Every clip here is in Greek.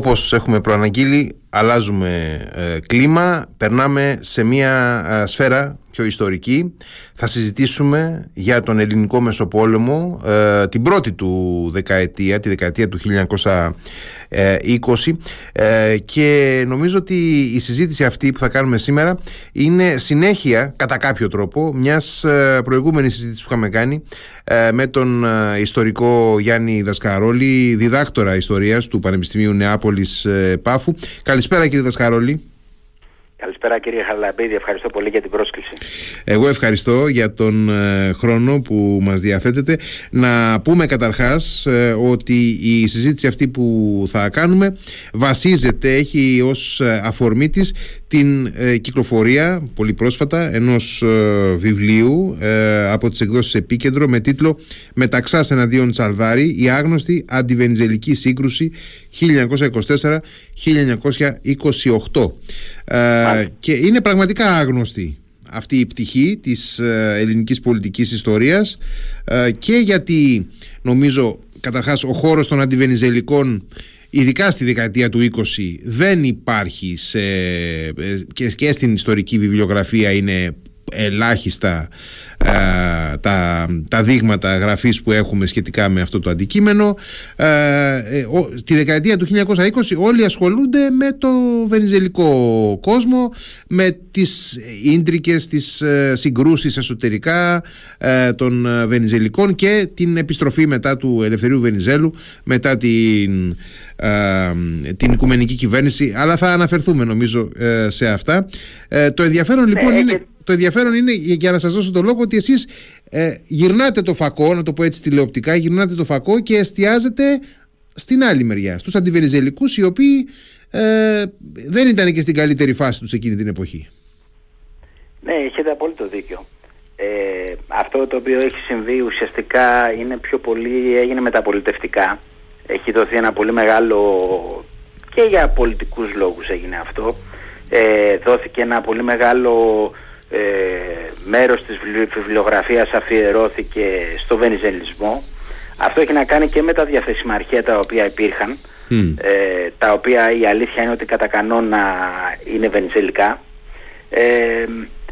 όπως έχουμε προαναγγείλει αλλάζουμε ε, κλίμα, περνάμε σε μια ε, σφαίρα πιο ιστορική. Θα συζητήσουμε για τον ελληνικό Μεσοπόλεμο ε, την πρώτη του δεκαετία, τη δεκαετία του 1920 και νομίζω ότι η συζήτηση αυτή που θα κάνουμε σήμερα είναι συνέχεια κατά κάποιο τρόπο μιας προηγούμενης συζήτησης που είχαμε κάνει με τον ιστορικό Γιάννη Δασκαρόλη, διδάκτορα ιστορίας του Πανεπιστημίου Νεάπολης Πάφου. Καλησπέρα κύριε Δασκαρόλη. Καλησπέρα κύριε Χαλαμπίδη, ευχαριστώ πολύ για την πρόσκληση. Εγώ ευχαριστώ για τον ε, χρόνο που μας διαθέτετε. Να πούμε καταρχάς ε, ότι η συζήτηση αυτή που θα κάνουμε βασίζεται, έχει ως ε, αφορμή της την κυκλοφορία πολύ πρόσφατα ενός βιβλίου από τις εκδόσεις Επίκεντρο με τίτλο «Μεταξάς εναντίον Τσαλδάρη, η άγνωστη αντιβενιζελική σύγκρουση 1924-1928». Ε, και είναι πραγματικά άγνωστη αυτή η πτυχή της ε, ελληνικής πολιτικής ιστορίας ε, και γιατί νομίζω καταρχάς ο χώρος των αντιβενιζελικών ειδικά στη δεκαετία του 20 δεν υπάρχει σε, και, και στην ιστορική βιβλιογραφία είναι ελάχιστα τα, τα δείγματα γραφής που έχουμε σχετικά με αυτό το αντικείμενο ε, ε, στη δεκαετία του 1920 όλοι ασχολούνται με το βενιζελικό κόσμο με τις ίντρικες τις ε, συγκρούσεις εσωτερικά των βενιζελικών και την επιστροφή μετά του Ελευθερίου Βενιζέλου μετά την την οικουμενική κυβέρνηση. Αλλά θα αναφερθούμε νομίζω σε αυτά. Το ενδιαφέρον λοιπόν είναι το ενδιαφέρον είναι, για να σας δώσω το λόγο, ότι εσείς ε, γυρνάτε το φακό, να το πω έτσι τηλεοπτικά, γυρνάτε το φακό και εστιάζετε στην άλλη μεριά, στους αντιβενιζελικούς, οι οποίοι ε, δεν ήταν και στην καλύτερη φάση τους εκείνη την εποχή. Ναι, έχετε απόλυτο δίκιο. Ε, αυτό το οποίο έχει συμβεί ουσιαστικά είναι πιο πολύ, έγινε μεταπολιτευτικά. Έχει δοθεί ένα πολύ μεγάλο και για πολιτικούς λόγους έγινε αυτό. Ε, δόθηκε ένα πολύ μεγάλο ε, μέρος της βιβλιογραφίας αφιερώθηκε στο βενιζελισμό. Αυτό έχει να κάνει και με τα διαθέσιμα αρχαία τα οποία υπήρχαν, ε, τα οποία η αλήθεια είναι ότι κατά κανόνα είναι βενιζελικά. Ε,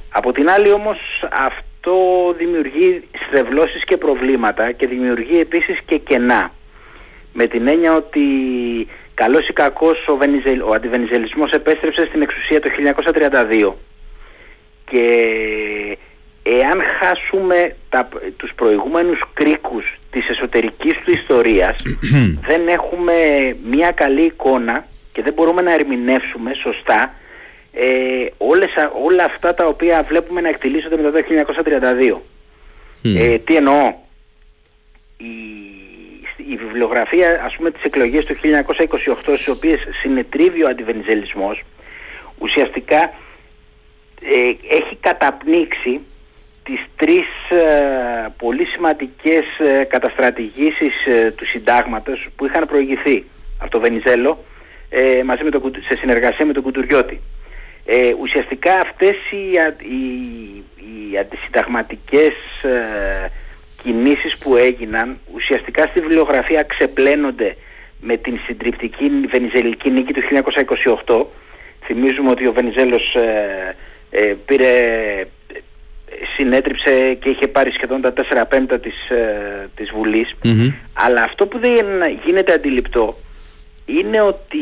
από την άλλη όμως αυτό δημιουργεί στρεβλώσεις και προβλήματα και δημιουργεί επίσης και κενά. Με την έννοια ότι καλός ή κακός ο, βενιζελ, ο αντιβενιζελισμός επέστρεψε στην εξουσία το 1932 και εάν χάσουμε τα, τους προηγούμενους κρίκους της εσωτερικής του ιστορίας δεν έχουμε μια καλή εικόνα και δεν μπορούμε να ερμηνεύσουμε σωστά ε, όλες, όλα αυτά τα οποία βλέπουμε να εκτελήσονται μετά το 1932. Ε, τι εννοώ; Η, η βιβλιογραφία ας πούμε τις εκλογές του 1928 στις οποίες συνετρίβει ο αντιβενιζελισμός ουσιαστικά ε, έχει καταπνίξει τις τρεις ε, πολύ σημαντικές ε, καταστρατηγήσεις ε, του συντάγματος που είχαν προηγηθεί από το Βενιζέλο μαζί με το, σε συνεργασία με τον Κουτουριώτη. ουσιαστικά αυτές οι, οι, οι αντισυνταγματικές κινήσεις που έγιναν ουσιαστικά στη βιβλιογραφία ξεπλένονται με την συντριπτική βενιζελική νίκη του 1928. Θυμίζουμε ότι ο Βενιζέλος ε, πήρε, συνέτριψε και είχε πάρει σχεδόν τα 4 πέμπτα της, ε, της βουλης αλλά αυτό που δεν γίνεται αντιληπτό είναι ότι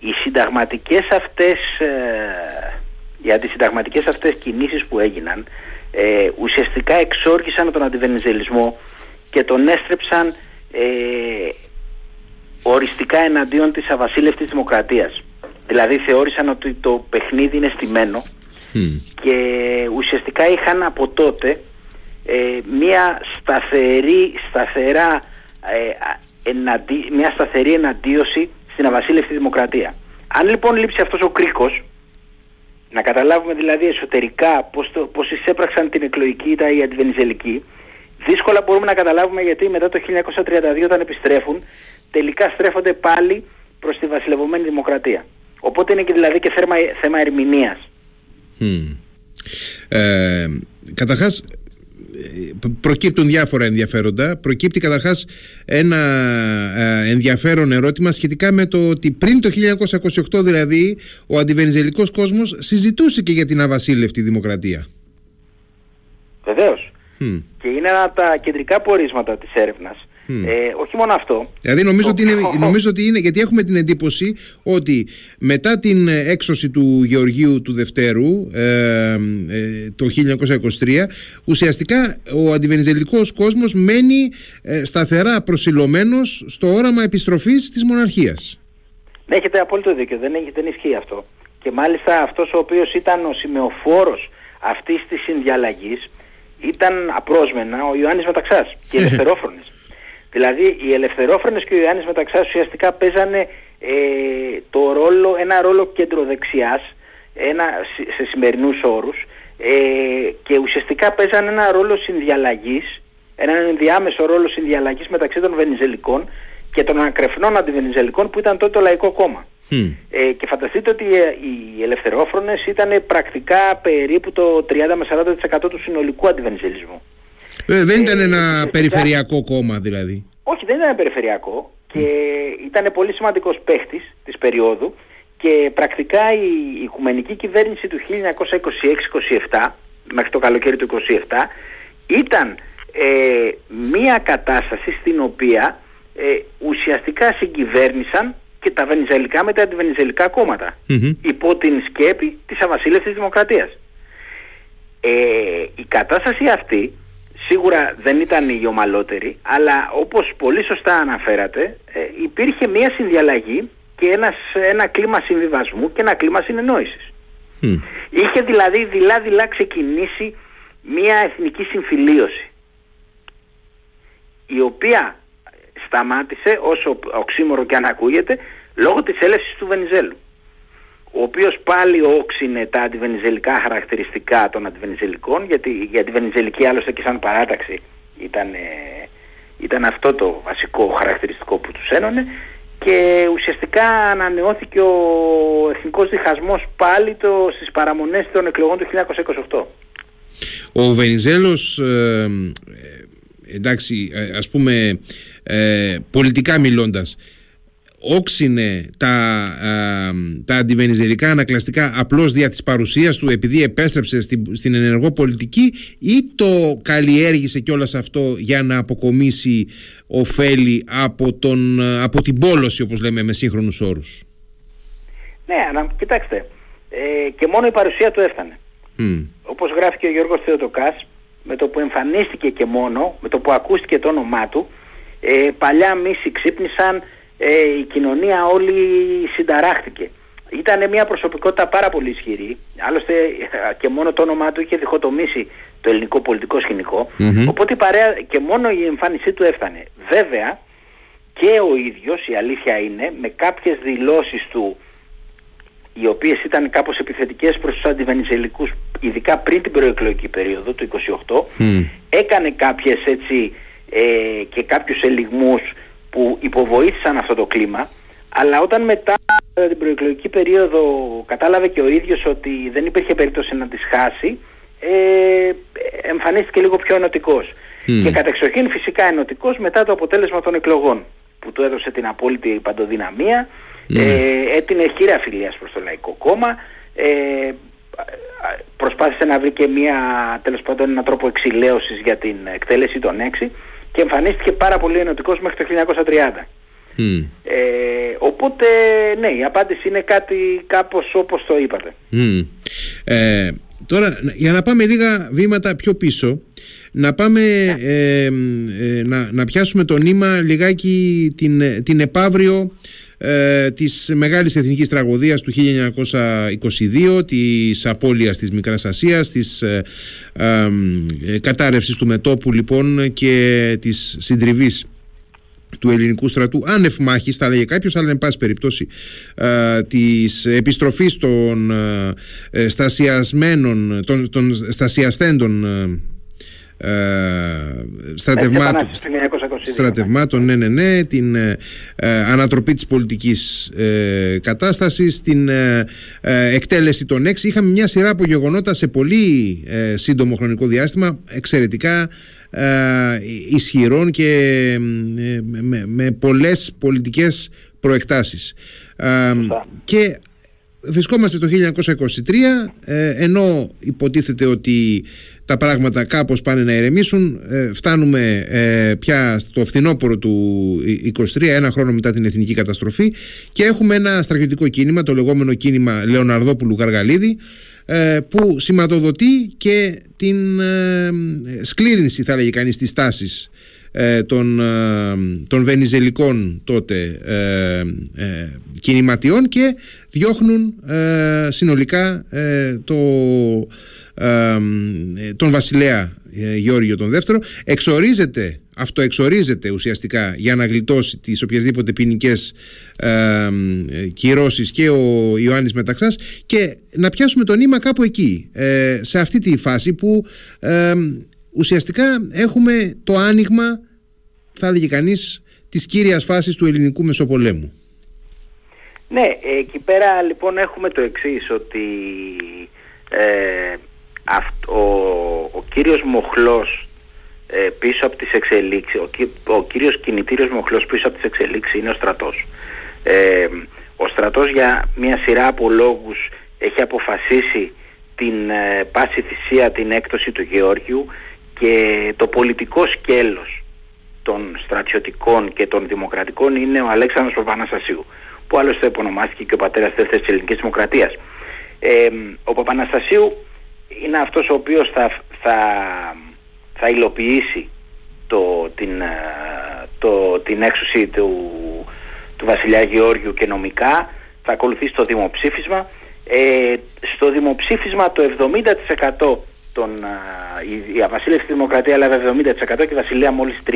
οι συνταγματικές αυτές ε, οι αντισυνταγματικές αυτές κινήσεις που έγιναν ε, ουσιαστικά εξόργησαν τον αντιβενιζελισμό και τον έστρεψαν ε, οριστικά εναντίον της αβασίλευτης δημοκρατίας. Δηλαδή θεώρησαν ότι το παιχνίδι είναι στημένο και ουσιαστικά είχαν από τότε ε, μια σταθερή, σταθερά, ε, μια σταθερή εναντίωση στην αβασίλευτη δημοκρατία. Αν λοιπόν λείψει αυτός ο κρίκος, να καταλάβουμε δηλαδή εσωτερικά πώς, το, πώς εισέπραξαν την εκλογική ή η αντιβενιζελική, δύσκολα μπορούμε να καταλάβουμε γιατί μετά το 1932 όταν επιστρέφουν, τελικά στρέφονται πάλι προς τη βασιλευωμένη δημοκρατία. Οπότε είναι και δηλαδή και θέμα, θέμα ερμηνείας. Ε, καταρχάς προκύπτουν διάφορα ενδιαφέροντα. Προκύπτει καταρχάς ένα ενδιαφέρον ερώτημα σχετικά με το ότι πριν το 1928 δηλαδή ο αντιβενιζελικός κόσμος συζητούσε και για την αβασίλευτη δημοκρατία. Βεβαίως. Και είναι ένα από τα κεντρικά πορίσματα της έρευνας ε, όχι μόνο αυτό. Δηλαδή νομίζω, ότι είναι, νομίζω ότι είναι, γιατί έχουμε την εντύπωση ότι μετά την έξωση του Γεωργίου του Δευτέρου ε, ε, το 1923 ουσιαστικά ο αντιβενιζελικός κόσμος μένει ε, σταθερά προσιλωμένος στο όραμα επιστροφής της μοναρχίας. Ναι, έχετε απόλυτο δίκιο, δεν, έχει, δεν ισχύει αυτό. Και μάλιστα αυτός ο οποίος ήταν ο σημεοφόρος αυτής της συνδιαλλαγής ήταν απρόσμενα ο Ιωάννης Μεταξάς και οι ελευθερόφρονες. Δηλαδή οι ελευθερόφρονες και ο Ιωάννης Μεταξάς ουσιαστικά παίζανε ε, το ρόλο, ένα ρόλο κεντροδεξιάς ένα, σε σημερινούς όρους ε, και ουσιαστικά παίζανε ένα ρόλο συνδιαλλαγής, έναν ενδιάμεσο ρόλο συνδιαλλαγής μεταξύ των Βενιζελικών και των ακρεφνών αντιβενιζελικών που ήταν τότε το Λαϊκό Κόμμα. Ε, και φανταστείτε ότι οι ελευθερόφρονες ήταν πρακτικά περίπου το 30 με 40% του συνολικού αντιβενιζελισμού. Ε, δεν ήταν ε, ένα περιφερειακό κόμμα δηλαδή. Όχι, δεν ήταν ένα περιφερειακό και ήταν πολύ σημαντικός παίχτης της περίοδου και πρακτικά η οικουμενική κυβέρνηση του 1926-27 μέχρι το καλοκαίρι του 27 ήταν ε, μία κατάσταση στην οποία ε, ουσιαστικά συγκυβέρνησαν και τα βενιζελικά με τα αντιβενιζελικά υπό την σκέπη της αβασίλευτης δημοκρατίας. Ε, η κατάσταση αυτή σίγουρα δεν ήταν η ομαλότερη, αλλά όπως πολύ σωστά αναφέρατε, ε, υπήρχε μια συνδιαλλαγή και ένας, ένα κλίμα συμβιβασμού και ένα κλίμα συνεννόησης. Είχε δηλαδή δειλά-δειλά ξεκινήσει μια εθνική συμφιλίωση, η οποία σταμάτησε όσο οξύμορο και αν ακούγεται, λόγω της έλευσης του Βενιζέλου ο οποίος πάλι όξινε τα αντιβενιζελικά χαρακτηριστικά των αντιβενιζελικών, γιατί η αντιβενιζελική άλλωστε και σαν παράταξη ήταν, ήταν αυτό το βασικό χαρακτηριστικό που τους ένωνε και ουσιαστικά ανανεώθηκε ο εθνικός διχασμός πάλι το, στις παραμονές των εκλογών του 1928. Ο Βενιζέλος, ε, ε, εντάξει, ε, ας πούμε ε, πολιτικά μιλώντας, όξινε τα, ε, τα αντιβενιζερικά ανακλαστικά απλώς δια της παρουσίας του επειδή επέστρεψε στην, στην ενεργό πολιτική ή το καλλιέργησε κιόλας αυτό για να αποκομίσει ωφέλη από, τον, από την πόλωση όπως λέμε με σύγχρονους όρους; Ναι, ανα, κοιτάξτε, ε, και μόνο η παρουσία του έφτανε. Mm. Όπως γράφει και ο Γιώργος Θεοτοκάς, με το που εμφανίστηκε και μόνο, με το που ακούστηκε το όνομά του, ε, παλιά μίση ξύπνησαν, ε, η κοινωνία όλη συνταράχτηκε. Ήταν μια προσωπικότητα πάρα πολύ ισχυρή. Άλλωστε ε, και μόνο το όνομά του είχε διχοτομήσει το ελληνικό πολιτικό Οπότε παρέα και μόνο η εμφάνισή του έφτανε. Βέβαια και ο ίδιος η αλήθεια είναι με κάποιες δηλώσεις του οι οποίες ήταν κάπως επιθετικές προς τους αντιβενιζελικούς ειδικά πριν την προεκλογική περίοδο του 28 έκανε κάποιες έτσι ε, και κάποιους ελιγμούς που υποβοήθησαν αυτό το κλίμα αλλά όταν μετά την προεκλογική περίοδο κατάλαβε και ο ίδιος ότι δεν υπήρχε περίπτωση να τις χάσει ε, εμφανίστηκε λίγο πιο ενωτικός. Και κατεξοχήν φυσικά ενωτικός μετά το αποτέλεσμα των εκλογών που του έδωσε την απόλυτη παντοδυναμία mm. ε, έτεινε χείρα φιλίας προς το Λαϊκό Κόμμα ε, προσπάθησε να βρει και μια τέλος πάντων έναν τρόπο εξηλαίωσης για την εκτέλεση των έξι και εμφανίστηκε πάρα πολύ ενωτικός μέχρι το 1930. Ε, οπότε ναι η απάντηση είναι κάτι κάπως όπως το είπατε. Ε, τώρα για να πάμε λίγα βήματα πιο πίσω να πάμε ε, ε, να, να πιάσουμε το νήμα λιγάκι την, την επαύριο ε, της μεγάλης εθνικής τραγωδίας του 1922 της απώλειας της Μικράς Ασίας της ε, ε, κατάρρευσης του μετόπου λοιπόν και της συντριβής του ελληνικού στρατού. Άνευ μάχης θα λέγει κάποιος αλλά εν πάση περιπτώσει ε, της επιστροφής των ε, στασιασμένων των, των στασιαστέντων στρατευμάτων, στρατευμάτων ναι, ναι, ναι, την ανατροπή της πολιτικής κατάστασης, την εκτέλεση των έξι. Είχαμε μια σειρά από γεγονότα σε πολύ σύντομο χρονικό διάστημα, εξαιρετικά ισχυρών και με, με πολλές πολιτικές προεκτάσεις. Και βρισκόμαστε το 1923 ε, ενώ υποτίθεται ότι τα πράγματα κάπως πάνε να ηρεμήσουν. Ε, φτάνουμε ε, πια στο φθινόπωρο του 23 ένα χρόνο μετά την εθνική καταστροφή και έχουμε ένα στρατιωτικό κίνημα το λεγόμενο κίνημα Λεωναρδόπουλου Γαργαλίδη που σηματοδοτεί και την σκλήρινση θα λέγει κανείς της τάσης ε, των, ε, των βενιζελικών τότε ε, κινηματιών και διώχνουν συνολικά το, τον βασιλέα Γεώργιο τον δεύτερο εξορίζεται αυτοεξορίζεται ουσιαστικά για να γλιτώσει τις οποιασδήποτε ποινικές ε, κυρώσεις και ο Ιωάννης Μεταξάς και να πιάσουμε το νήμα κάπου εκεί σε αυτή τη φάση που ουσιαστικά έχουμε το άνοιγμα θα έλεγε κανείς της κύριας φάσης του ελληνικού μεσοπολέμου. Ναι, εκεί πέρα λοιπόν έχουμε το εξής ότι ε, ο, ο κύριος Μοχλός ε, πίσω από τις εξελίξεις, ο, ο κύριος κινητήριος Μοχλός πίσω από τις εξελίξεις είναι ο στρατός. Ε, ο στρατός για μια σειρά από λόγους έχει αποφασίσει την ε, πάση θυσία, την έκπτωση του Γεώργιου και το πολιτικό σκέλος των στρατιωτικών και των δημοκρατικών είναι ο Αλέξανδρος Παπαναστασίου που άλλωστε επωνομάστηκε και ο πατέρας της δεύτερης ελληνικής δημοκρατίας. Ε, ο Παπαναστασίου είναι αυτός ο οποίος θα, θα, θα υλοποιήσει το, την, ε, το, την έξωση του, του βασιλιά Γεώργιου και νομικά θα ακολουθήσει το δημοψήφισμα. Ε, στο δημοψήφισμα το 70% τον, η, η αβασίλευση δημοκρατία έλαβε 70% και η βασιλεία μόλις 30%.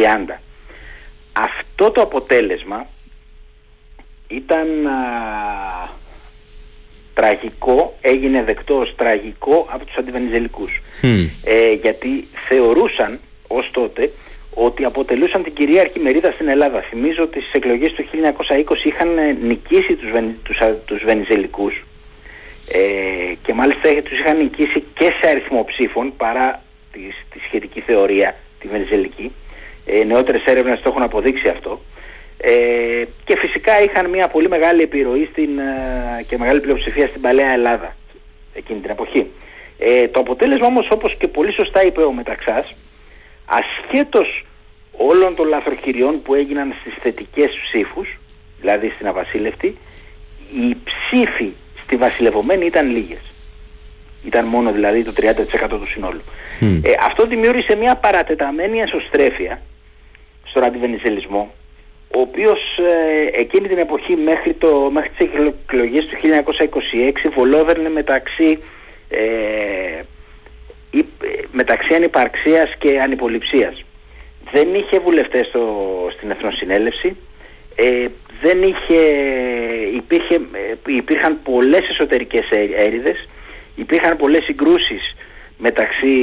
Αυτό το αποτέλεσμα ήταν τραγικό, έγινε δεκτό ως τραγικό από τους αντιβενιζελικούς. Ε, γιατί θεωρούσαν ως τότε ότι αποτελούσαν την κυρίαρχη μερίδα στην Ελλάδα. Θυμίζω ότι στις εκλογές του 1920 είχαν νικήσει τους, τους, τους βενιζελικούς ε, και μάλιστα τους είχαν νικήσει και σε αριθμό ψήφων παρά τη, τη σχετική θεωρία, τη βενιζελική. Ε, νεότερες έρευνες το έχουν αποδείξει αυτό. Ε, και φυσικά είχαν μια πολύ μεγάλη επιρροή στην, ε, και μεγάλη πλειοψηφία στην παλαιά Ελλάδα εκείνη την εποχή. Ε, το αποτέλεσμα όμως όπως και πολύ σωστά είπε ο Μεταξάς, ασχέτως όλων των λαθροχειριών που έγιναν στις θετικές ψήφους, δηλαδή στην Αβασίλευτη, οι ψήφοι στη βασιλευωμένη ήταν λίγες. Ήταν μόνο δηλαδή το 30% του συνόλου. Ε, αυτό δημιούργησε μια παρατεταμένη εσωστρέφεια στον αντιβενιζελισμό, ο οποίος ε, εκείνη την εποχή μέχρι, το, μέχρι τις εκλογές του 1926 βολόβερνε μεταξύ, ε, μεταξύ ανυπαρξίας και ανυποληψίας. Δεν είχε βουλευτές στο, στην Εθνοσυνέλευση, ε, δεν είχε, υπήρχε, ε, υπήρχαν πολλές εσωτερικές έρηδες, υπήρχαν πολλές συγκρούσεις μεταξύ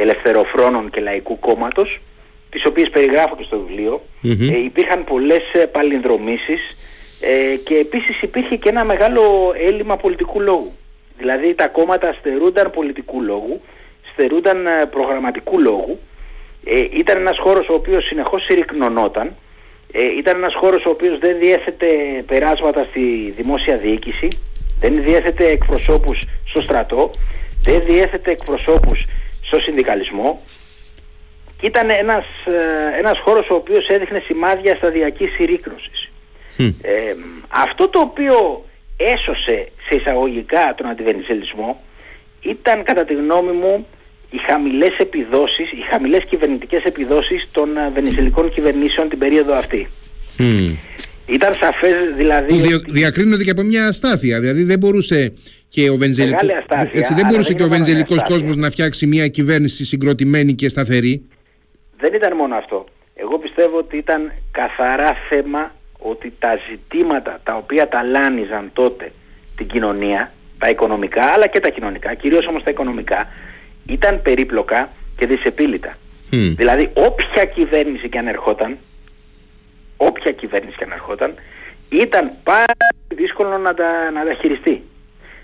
ελευθεροφρόνων και λαϊκού κόμματος, τις οποίες περιγράφω και στο βιβλιο ε, υπήρχαν πολλές ε, παλινδρομήσεις ε, και επίσης υπήρχε και ένα μεγάλο έλλειμμα πολιτικού λόγου. Δηλαδή τα κόμματα στερούνταν πολιτικού λόγου, στερούνταν προγραμματικού λόγου. ήταν ένας χώρος ο οποίος συνεχώς συρρυκνωνόταν ε, ήταν ένας χώρος ο οποίος δεν διέθετε περάσματα στη δημόσια διοίκηση, δεν διέθετε εκπροσώπους στο στρατό, δεν διέθετε εκπροσώπους στο συνδικαλισμό και ήταν ένας, ε, ένας χώρος ο οποίος έδειχνε σημάδια σταδιακής συρρήκνωσης. Ε, αυτό το οποίο έσωσε σε εισαγωγικά τον αντιβενιζελισμό ήταν κατά τη γνώμη μου οι χαμηλές επιδόσεις, οι χαμηλές κυβερνητικές επιδόσεις των ε, βενιζελικών κυβερνήσεων την περίοδο αυτή. Mm. Ήταν σαφές δηλαδή... Που δια, διακρίνονται και από μια αστάθεια, δηλαδή δεν μπορούσε και ο Βενζελικός, έτσι, δεν μπορούσε και ο βενζελικός κόσμος να φτιάξει μια κυβέρνηση συγκροτημένη και σταθερή. Δεν ήταν μόνο αυτό. Εγώ πιστεύω ότι ήταν καθαρά θέμα ότι τα ζητήματα τα οποία ταλάνιζαν τότε την κοινωνία, τα οικονομικά αλλά και τα κοινωνικά, κυρίως όμως τα οικονομικά, ήταν περίπλοκα και δυσεπίλητα. Δηλαδή όποια κυβέρνηση και αν ερχόταν, όποια κυβέρνηση και αν ερχόταν, ήταν πάρα δύσκολο να τα, να τα χειριστεί.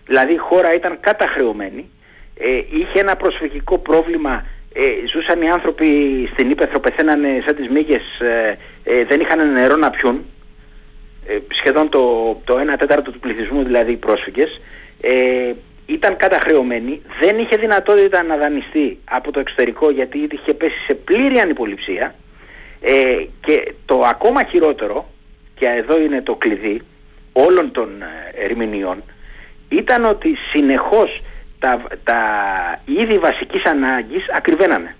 Δηλαδή η χώρα ήταν καταχρεωμένη, ε, είχε ένα προσφυγικό πρόβλημα, ε, ζούσαν οι άνθρωποι στην Ήπεθρο, πεθαίνανε σαν τις μύγες, ε, ε, δεν είχαν νερό να πιούν, σχεδόν το, το 1 τέταρτο του πληθυσμού δηλαδή οι πρόσφυγες, ήταν καταχρεωμένη, δεν είχε δυνατότητα να δανειστεί από το εξωτερικό γιατί είχε πέσει σε πλήρη ανυποληψία. Και το ακόμα χειρότερο, και εδώ είναι το κλειδί όλων των ερμηνεών, ήταν ότι συνεχώς τα, τα είδη βασικής ανάγκης ακριβένανε.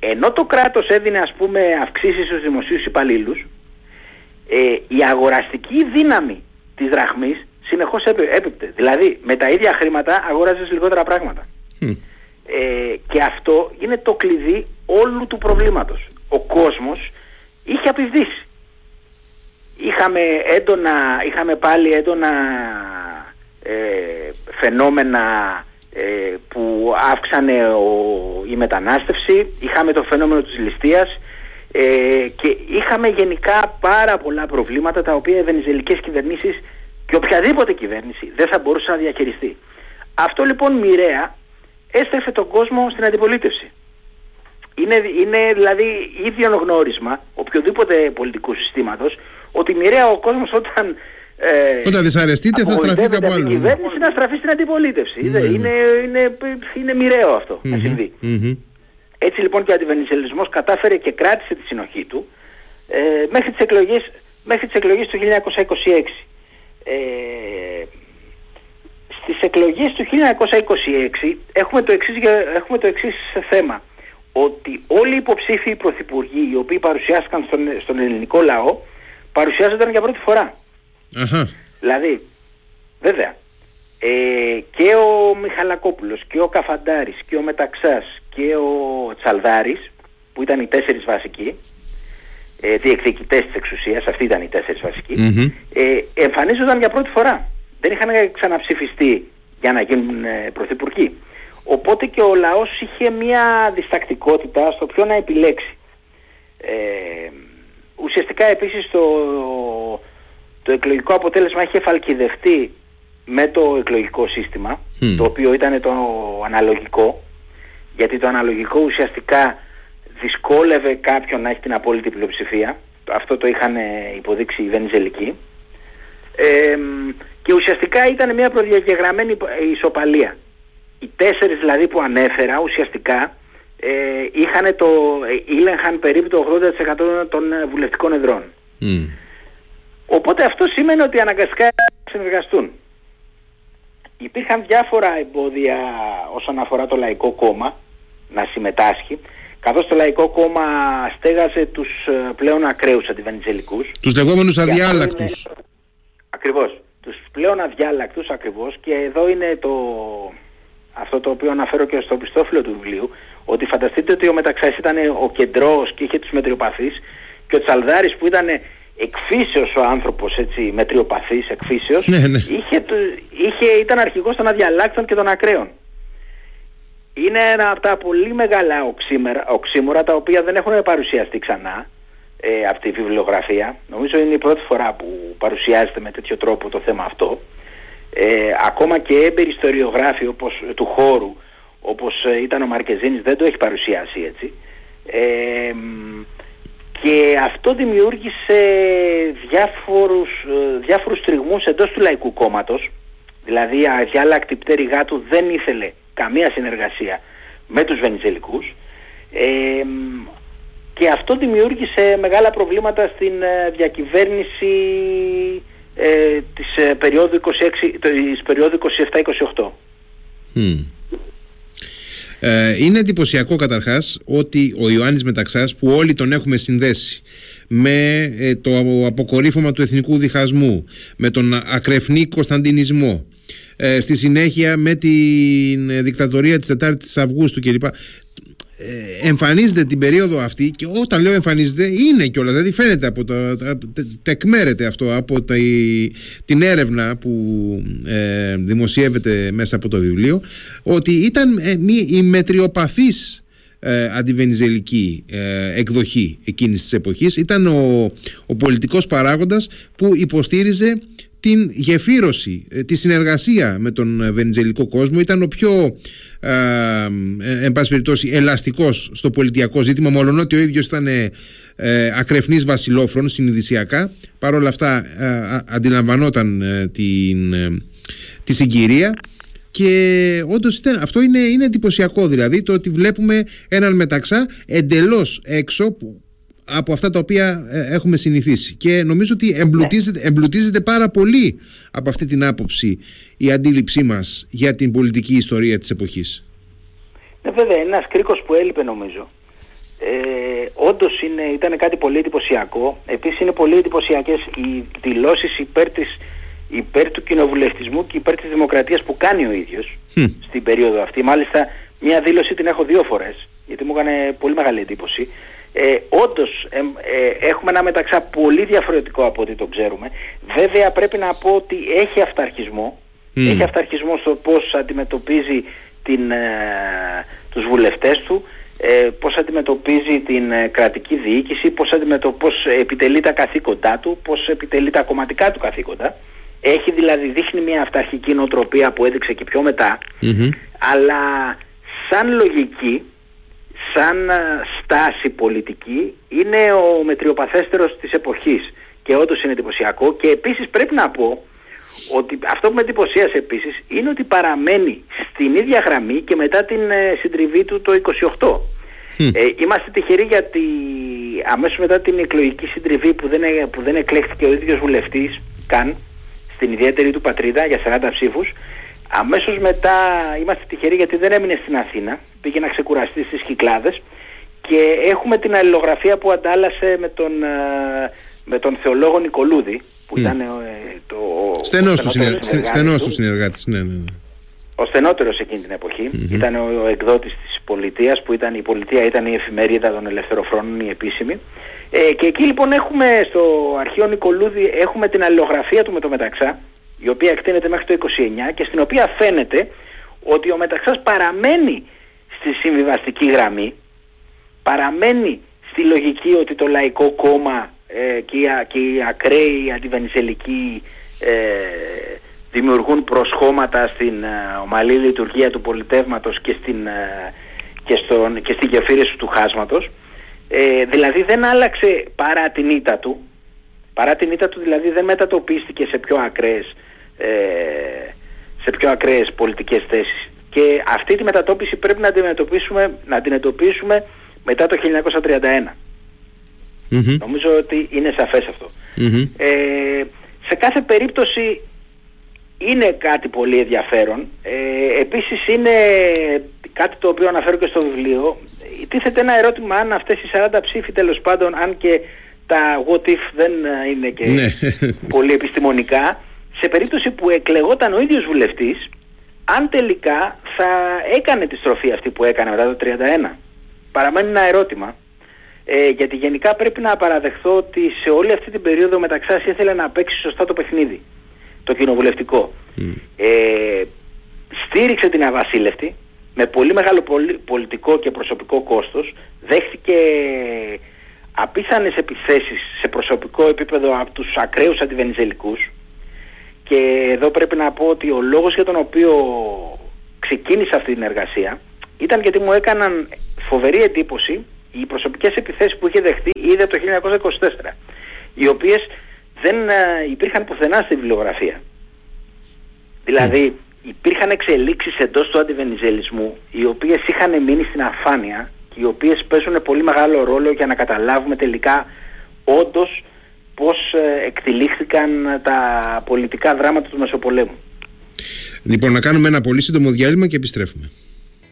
Ενώ το κράτος έδινε ας πούμε αυξήσεις στους δημοσίους υπαλλήλους, ε, η αγοραστική δύναμη της δραχμής συνεχώς έπεπτε. Δηλαδή με τα ίδια χρήματα αγόραζες λιγότερα πράγματα. Ε, και αυτό είναι το κλειδί όλου του προβλήματος. Ο κόσμος είχε απειβδίσει. Είχαμε, έντονα, είχαμε πάλι έντονα ε, φαινόμενα ε, που αύξανε ο, η μετανάστευση, είχαμε το φαινόμενο της ληστείας ε, και είχαμε γενικά πάρα πολλά προβλήματα τα οποία οι βενιζελικές κυβερνήσεις και οποιαδήποτε κυβέρνηση δεν θα μπορούσε να διαχειριστεί. Αυτό λοιπόν μοιραία έστρεφε τον κόσμο στην αντιπολίτευση. Είναι, είναι δηλαδή ίδιο γνώρισμα οποιοδήποτε πολιτικού συστήματος ότι μοιραία ο κόσμος όταν ε, Όταν δυσαρεστείτε θα στραφεί κάπου άλλο. Η κυβέρνηση να στραφεί στην αντιπολίτευση. Ναι, ναι. Είναι, είναι, είναι μοιραίο αυτό να συμβει Έτσι λοιπόν και ο αντιβενιζελισμός κατάφερε και κράτησε τη συνοχή του ε, μέχρι, τις εκλογές, μέχρι τις εκλογές του 1926. Ε, στις εκλογές του 1926 έχουμε το εξής, έχουμε το εξής θέμα ότι όλοι οι υποψήφοι πρωθυπουργοί οι οποίοι παρουσιάστηκαν στον, στον ελληνικό λαό παρουσιάζονταν για πρώτη φορά. Δηλαδή, βέβαια, ε, και ο Μιχαλακόπουλος και ο Καφαντάρης και ο Μεταξάς και ο Τσαλδάρης που ήταν οι τέσσερις βασικοί ε, διεκδικητές της εξουσίας, αυτοί ήταν οι τέσσερις ε, εμφανίζονταν για πρώτη φορά. Δεν είχαν ξαναψηφιστεί για να γίνουν ε, πρωθυπουργοί. Οπότε και ο λαός είχε μια διστακτικότητα στο ποιο να επιλέξει. Ε, ουσιαστικά επίσης το, το εκλογικό αποτέλεσμα είχε φαλκιδευτεί με το εκλογικό σύστημα, το οποίο ήταν το αναλογικό, γιατί το αναλογικό ουσιαστικά δυσκόλευε κάποιον να έχει την απόλυτη πλειοψηφία. Αυτό το είχαν υποδείξει οι Βενιζελικοί. Ε, και ουσιαστικά ήταν μια προδιαγεγραμμένη ισοπαλία. Οι τέσσερις δηλαδή που ανέφερα ουσιαστικά ε, είχαν το, ε, ήλεγχαν περίπου το 80% των βουλευτικών εδρών. Οπότε αυτό σημαίνει ότι αναγκαστικά συνεργαστούν. Υπήρχαν διάφορα εμπόδια όσον αφορά το Λαϊκό Κόμμα να συμμετάσχει, καθώς το Λαϊκό Κόμμα στέγαζε τους ε, πλέον ακραίους αντιβανιτζελικούς. Τους λεγόμενους αδιάλακτους. Είναι... Ακριβώς. Τους πλέον αδιάλακτους ακριβώς και εδώ είναι το... αυτό το οποίο αναφέρω και στο πιστόφυλλο του βιβλίου, ότι φανταστείτε ότι ο Μεταξάς ήταν ο κεντρός και είχε τους μετριοπαθείς και ο Τσαλδάρης που ήταν εκφύσεως ο άνθρωπος έτσι μετριοπαθής εκφύσεως ναι, ναι. Είχε, είχε, ήταν αρχηγός των αδιαλάκτων και των ακραίων. Είναι ένα από τα πολύ μεγάλα οξύμορα τα οποία δεν έχουν παρουσιαστεί ξανά ε, από τη βιβλιογραφία. Νομίζω είναι η πρώτη φορά που παρουσιάζεται με τέτοιο τρόπο το θέμα αυτό. Ε, ακόμα και έμπειροι ιστοριογράφοι όπως, του χώρου όπως ε, ήταν ο Μαρκεζίνης δεν το έχει παρουσιάσει έτσι. Ε, και αυτό δημιούργησε διάφορους, ε, διάφορους τριγμούς εντός του Λαϊκού Κόμματος. Δηλαδή η αδιάλακτη πτέρυγά του δεν ήθελε καμία συνεργασία με τους Βενιζελικούς. Ε, και αυτό δημιούργησε μεγάλα προβλήματα στην ε, διακυβέρνηση ε, της, ε, περίοδου 26, της περίοδου 27-28. Ε, είναι εντυπωσιακό καταρχάς ότι ο Ιωάννης Μεταξάς που όλοι τον έχουμε συνδέσει με ε, το αποκορύφωμα του εθνικού διχασμού, με τον ακρεφνή Κωνσταντινισμό, ε, στη συνέχεια με την δικτατορία της 4ης Αυγούστου κλπ. Ε, εμφανίζεται την περίοδο αυτή και όταν λέω εμφανίζεται είναι κιόλας. Δηλαδή φαίνεται από το. τεκμέρεται αυτό από τα, την έρευνα που ε, δημοσιεύεται μέσα από το βιβλίο ότι ήταν ε, η μετριοπαθής ε, αντιβενιζελική ε, εκδοχή εκείνης της εποχής ήταν ο, ο πολιτικός παράγοντας που υποστήριζε την γεφύρωση, ε, τη συνεργασία με τον βενιζελικό κόσμο. Ήταν ο πιο ε, εν πάση περιπτώσει ελαστικός στο πολιτιακό ζήτημα μόλον ότι ο ίδιος ήταν ε, ακρεφνής βασιλόφρον συνειδησιακά. Παρόλα αυτά ε, αντιλαμβανόταν την, τη συγκυρία. Και όντως αυτό είναι, είναι εντυπωσιακό δηλαδή το ότι βλέπουμε έναν μεταξά εντελώς έξω από αυτά τα οποία ε, έχουμε συνηθίσει και νομίζω ότι εμπλουτίζεται, εμπλουτίζεται πάρα πολύ από αυτή την άποψη η αντίληψή μας για την πολιτική ιστορία της εποχής. Ναι βέβαια είναι ένας κρίκος που έλειπε νομίζω. Ε, Όντως ήταν κάτι πολύ εντυπωσιακό. Επίσης είναι πολύ εντυπωσιακές οι δηλώσεις υπέρ, υπέρ του κοινοβουλευτισμού και υπέρ της δημοκρατίας που κάνει ο ίδιος στην περίοδο αυτή. Μάλιστα μια δήλωση την έχω δύο φορές γιατί μου έκανε πολύ μεγάλη εντύπωση ε, όντως ε, έχουμε ένα μεταξά πολύ διαφορετικό από ό,τι το ξέρουμε. Βέβαια πρέπει να πω ότι έχει αυταρχισμό. Έχει αυταρχισμό στο πώς αντιμετωπίζει την, ε, τους βουλευτές του, ε, πώς αντιμετωπίζει την ε, κρατική διοίκηση, πώς, αντιμετω... πώς επιτελεί τα καθήκοντά του, πώς επιτελεί τα κομματικά του καθήκοντα. Έχει δηλαδή δείχνει μια αυταρχική νοοτροπία που έδειξε και πιο μετα αλλά σαν λογική σαν ε, στάση πολιτική είναι ο μετριοπαθέστερος της εποχής. Και όντως είναι εντυπωσιακό. Και επίσης πρέπει να πω ότι αυτό που με εντυπωσίασε επίσης είναι ότι παραμένει στην ίδια γραμμή και μετά την ε, συντριβή του το 28. Ε, είμαστε τυχεροί γιατί αμέσως μετά την εκλογική συντριβή που δεν, που δεν εκλέχθηκε ο ίδιος βουλευτής καν στην ιδιαίτερη του πατρίδα για 40 ψήφους Αμέσως μετά είμαστε τυχεροί γιατί δεν έμεινε στην Αθήνα, πήγε να ξεκουραστεί στις Κυκλάδες. Και έχουμε την αλληλογραφία που αντάλλασε με τον, ε, με τον θεολόγο Νικολούδη που ήταν ε, το στενός, του, στενός του. συνεργάτης. Ναι, ναι, ναι. Ο στενότερος εκείνη την εποχη ήταν ο, ο εκδότης της πολιτείας που ήταν η πολιτεία ήταν η εφημερίδα των ελευθεροφρόνων η επίσημη. Ε, και εκεί λοιπόν έχουμε στο αρχείο Νικολούδη έχουμε την αλληλογραφία του με το Μεταξά η οποία εκτείνεται μέχρι το 29 και στην οποία φαίνεται ότι ο Μεταξάς παραμένει στη συμβιβαστική γραμμή, παραμένει στη λογική ότι το Λαϊκό Κόμμα ε, και, οι, και οι ακραίοι αντιβενιζελικοί ε, δημιουργούν προσχώματα στην ε, ομαλή λειτουργία του πολιτεύματος και στην, ε, και, στον, και στην γεφύρεση του χάσματος. Ε, δηλαδή δεν άλλαξε παρά την ήττα του, παρά την ήττα του δηλαδή δεν μετατοπίστηκε σε πιο ακραίες ε, σε πιο ακραίες πολιτικές θέσεις. Και αυτή τη μετατόπιση πρέπει να αντιμετωπίσουμε, να αντιμετωπίσουμε μετά το 1931. Νομίζω ότι είναι σαφές Ε, σε κάθε περίπτωση είναι κάτι πολύ ενδιαφέρον. Ε, επίσης είναι κάτι το οποίο αναφέρω και στο βιβλίο. Τίθεται ένα ερώτημα αν αυτές οι 40 ψήφοι τέλος πάντων, αν και τα what if δεν είναι και ναι. πολύ επιστημονικά, σε περίπτωση που εκλεγόταν ο ίδιος βουλευτής αν τελικά θα έκανε τη στροφή αυτή που έκανε μετά το 31. Παραμένει ένα ερώτημα. Ε, γιατί γενικά πρέπει να παραδεχθώ ότι σε όλη αυτή την περίοδο μεταξάς ήθελε να παίξει σωστά το παιχνίδι. Το κοινοβουλευτικό. Ε, στήριξε την αβασίλευτη με πολύ μεγάλο πολιτικό και προσωπικό κόστος. Δέχτηκε απίθανες επιθέσεις σε προσωπικό επίπεδο από τους ακραίους αντιβενιζελικούς και εδώ πρέπει να πω ότι ο λόγος για τον οποίο ξεκίνησα αυτή την εργασία ήταν γιατί μου έκαναν φοβερή εντύπωση οι προσωπικές επιθέσεις που είχε δεχτεί ήδη από το 1924 οι οποίες δεν ε, υπήρχαν πουθενά στη βιβλιογραφία. Δηλαδή υπήρχαν εξελίξεις εντός του αντιβενιζελισμού οι οποίες είχαν μείνει στην αφάνεια και οι οποίες παίζουν πολύ μεγάλο ρόλο για να καταλάβουμε τελικά όντως πώς ε, εκτελήχθηκαν τα πολιτικά δράματα του Μεσοπολέμου. Λοιπόν, να κάνουμε ένα πολύ σύντομο διάλειμμα και επιστρέφουμε.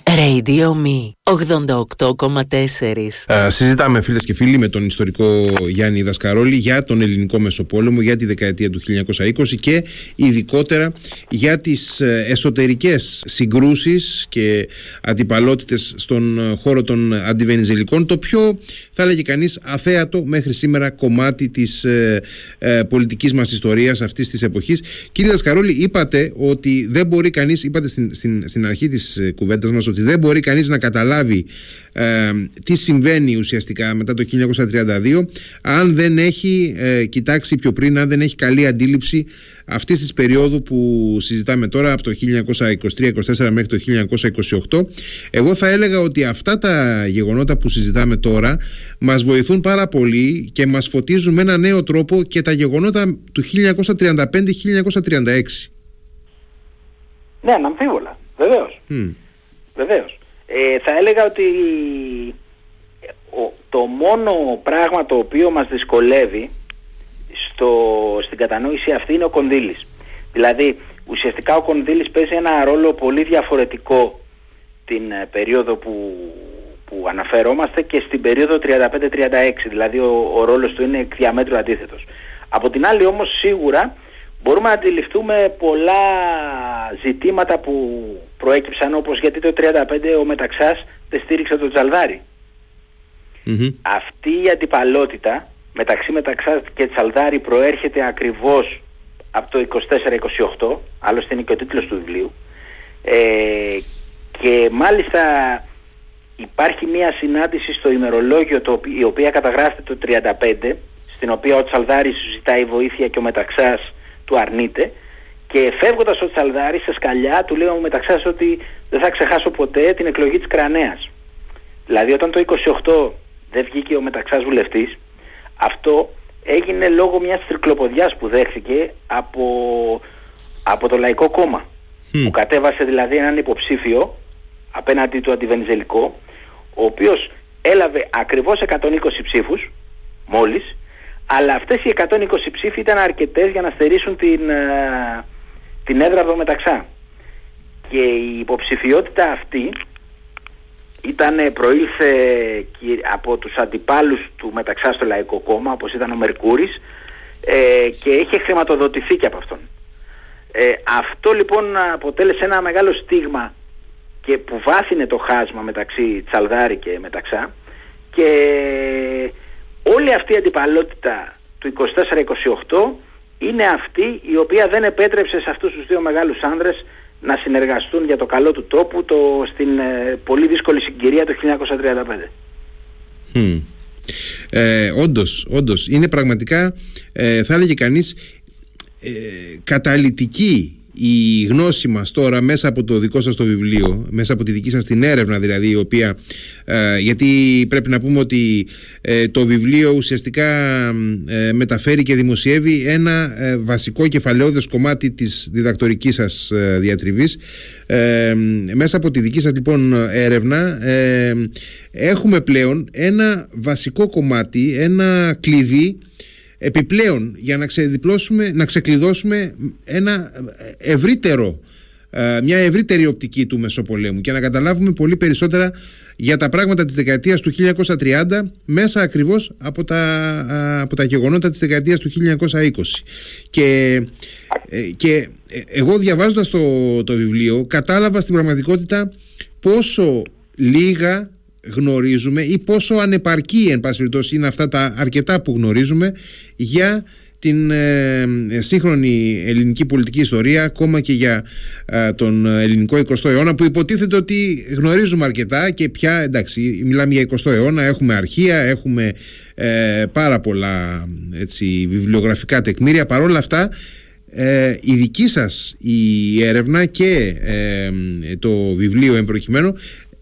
Radio Me 88,4 Συζητάμε φίλες και φίλοι με τον ιστορικό Γιάννη Δασκαρόλη για τον ελληνικό Μεσοπόλεμο για τη δεκαετία του 1920 και ειδικότερα για τις ε, εσωτερικές συγκρούσεις και αντιπαλότητες στον ε, χώρο των αντιβενιζελικών το πιο θα έλεγε κανείς αθέατο μέχρι σήμερα κομμάτι της ε, ε, πολιτικής μας ιστορίας αυτής της εποχής. Κύριε Δασκαρόλη είπατε ότι δεν μπορεί κανείς, είπατε στην, στην, στην αρχή της κουβέντας μας ότι ότι δεν μπορεί κανείς να καταλάβει ε, τι συμβαίνει ουσιαστικά μετά το 1932 αν δεν έχει ε, κοιτάξει πιο πριν, αν δεν έχει καλή αντίληψη αυτής της περίοδου που συζητάμε τώρα από το 1923-24 μέχρι το 1928 εγώ θα έλεγα ότι αυτά τα γεγονότα που συζητάμε τώρα μας βοηθούν πάρα πολύ και μας φωτίζουν με ένα νέο τρόπο και τα γεγονότα του 1935-1936 Ναι, αναμφίβολα, βεβαίως. Mm. Βεβαίως ε, θα έλεγα ότι το μόνο πράγμα το οποίο μας δυσκολεύει στο, στην κατανόηση αυτή είναι ο Κονδύλης. Δηλαδή ουσιαστικά ο Κονδύλης παίζει ένα ρόλο πολύ διαφορετικό την ε, περίοδο που, που αναφερόμαστε και στην περίοδο 35-36 δηλαδή ο, ο ρόλος του είναι εκ διαμέτρου αντίθετος. Από την άλλη όμως σίγουρα μπορούμε να αντιληφθούμε πολλά ζητήματα που προέκυψαν όπως γιατί το 35 ο Μεταξάς δεν στήριξε τον τζαλδαρη Αυτή η αντιπαλότητα μεταξύ Μεταξάς και Τσαλδάρη προέρχεται ακριβώς από το 24-28, άλλωστε είναι και ο τίτλος του βιβλίου. Ε, και μάλιστα υπάρχει μια συνάντηση στο ημερολόγιο το, η οποία καταγράφεται το 35 στην οποία ο Τσαλδάρης ζητάει βοήθεια και ο Μεταξάς του αρνείται και φεύγοντας ο Τσαλδάρης σε σκαλιά του λέει ο Μεταξάς ότι δεν θα ξεχάσω ποτέ την εκλογή της Κρανέας. Δηλαδή όταν το 28 δεν βγήκε ο Μεταξάς βουλευτής, αυτό έγινε λόγω μιας τρικλοποδιάς που δέχθηκε από, από το Λαϊκό Κόμμα. Που κατέβασε δηλαδή έναν υποψήφιο απέναντι του αντιβενιζελικό, ο οποίος έλαβε ακριβώς 120 ψήφους μόλις, αλλά αυτές οι 120 ψήφοι ήταν αρκετές για να στερήσουν την, ε, την έδρα από το Μεταξά. Και η υποψηφιότητα αυτή ήταν, προήλθε από τους αντιπάλους του Μεταξά στο Λαϊκό Κόμμα, όπως ήταν ο Μερκούρης, ε, και είχε χρηματοδοτηθεί και από αυτόν. Ε, αυτό λοιπόν αποτέλεσε ένα μεγάλο στίγμα και που βάθινε το χάσμα μεταξύ Τσαλδάρη και Μεταξά και όλη αυτή η αντιπαλότητα του 24-28 είναι αυτή η οποία δεν επέτρεψε σε αυτούς τους δύο μεγάλους άνδρες να συνεργαστούν για το καλό του τόπου το, στην ε, πολύ δύσκολη συγκυρία το 1935. Mm. Ε, όντως, όντως, είναι πραγματικά ε, θα έλεγε κανείς ε, καταλητική η γνώση μας τώρα μέσα από το δικό σας το βιβλίο, μέσα από τη δική σας την έρευνα δηλαδή η οποία, ε, γιατί πρέπει να πούμε ότι ε, το βιβλίο ουσιαστικά ε, μεταφέρει και δημοσιεύει ένα βασικό κεφαλαιόδες κομμάτι της διδακτορικής σας διατριβής. Μέσα από τη δική σας λοιπόν έρευνα έχουμε πλέον ένα βασικό κομμάτι, ένα κλειδί επιπλέον για να ξεδιπλώσουμε, να ξεκλειδώσουμε ένα ευρύτερο ε, μια ευρύτερη οπτική του Μεσοπολέμου και να καταλάβουμε πολύ περισσότερα για τα πράγματα της δεκαετίας του 1930 μέσα ακριβώς από τα, ε, από τα γεγονότα της δεκαετίας του 1920 και, ε, και εγώ διαβάζοντας το, το βιβλίο κατάλαβα στην πραγματικότητα πόσο λίγα γνωρίζουμε ή πόσο ανεπαρκή εν πάση περιπτώσει είναι αυτά τα αρκετά που γνωρίζουμε για την ε, σύγχρονη ελληνική πολιτική ιστορία ακόμα και για ε, τον ελληνικό 20ο αιώνα που υποτίθεται ότι γνωρίζουμε αρκετά και πια εντάξει μιλάμε για 20ο αιώνα έχουμε αρχεία, έχουμε ε, πάρα πολλά έτσι, βιβλιογραφικά τεκμήρια. Παρόλα αυτά ε, η δική σας η έρευνα και το βιβλίο εμπροκειμένο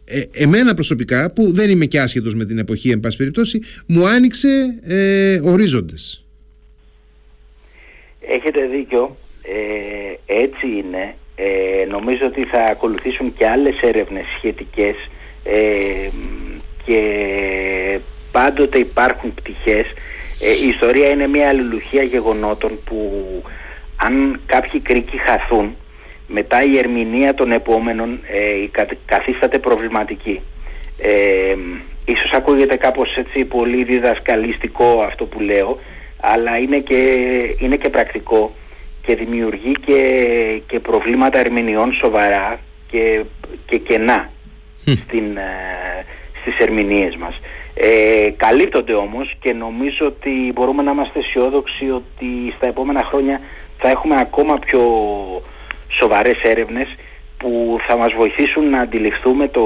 ε, εμένα προσωπικά που δεν είμαι και άσχετος με την εποχή εν πάση περιπτώσει μου άνοιξε ε, ορίζοντες. Έχετε δίκιο. Ε, έτσι είναι. Ε, νομίζω ότι θα ακολουθήσουν και άλλες έρευνες σχετικές ε, και πάντοτε υπάρχουν πτυχές. Η ιστορία είναι μια αλληλουχία γεγονότων που αν κάποιοι κρίκοι χαθούν μετά η ερμηνεία των επόμενων ε, καθίσταται προβληματική. Ε, ίσως ακούγεται κάπως έτσι πολύ διδασκαλιστικό αυτό που λέω, αλλά είναι και, είναι και πρακτικό και δημιουργεί και, και προβλήματα ερμηνεών σοβαρά και, και κενά στην, ε, στις ερμηνείες μας. Ε, καλύπτονται όμως και νομίζω ότι μπορούμε να είμαστε αισιόδοξοι ότι στα επόμενα χρόνια θα έχουμε ακόμα πιο σοβαρές έρευνες που θα μας βοηθήσουν να αντιληφθούμε το,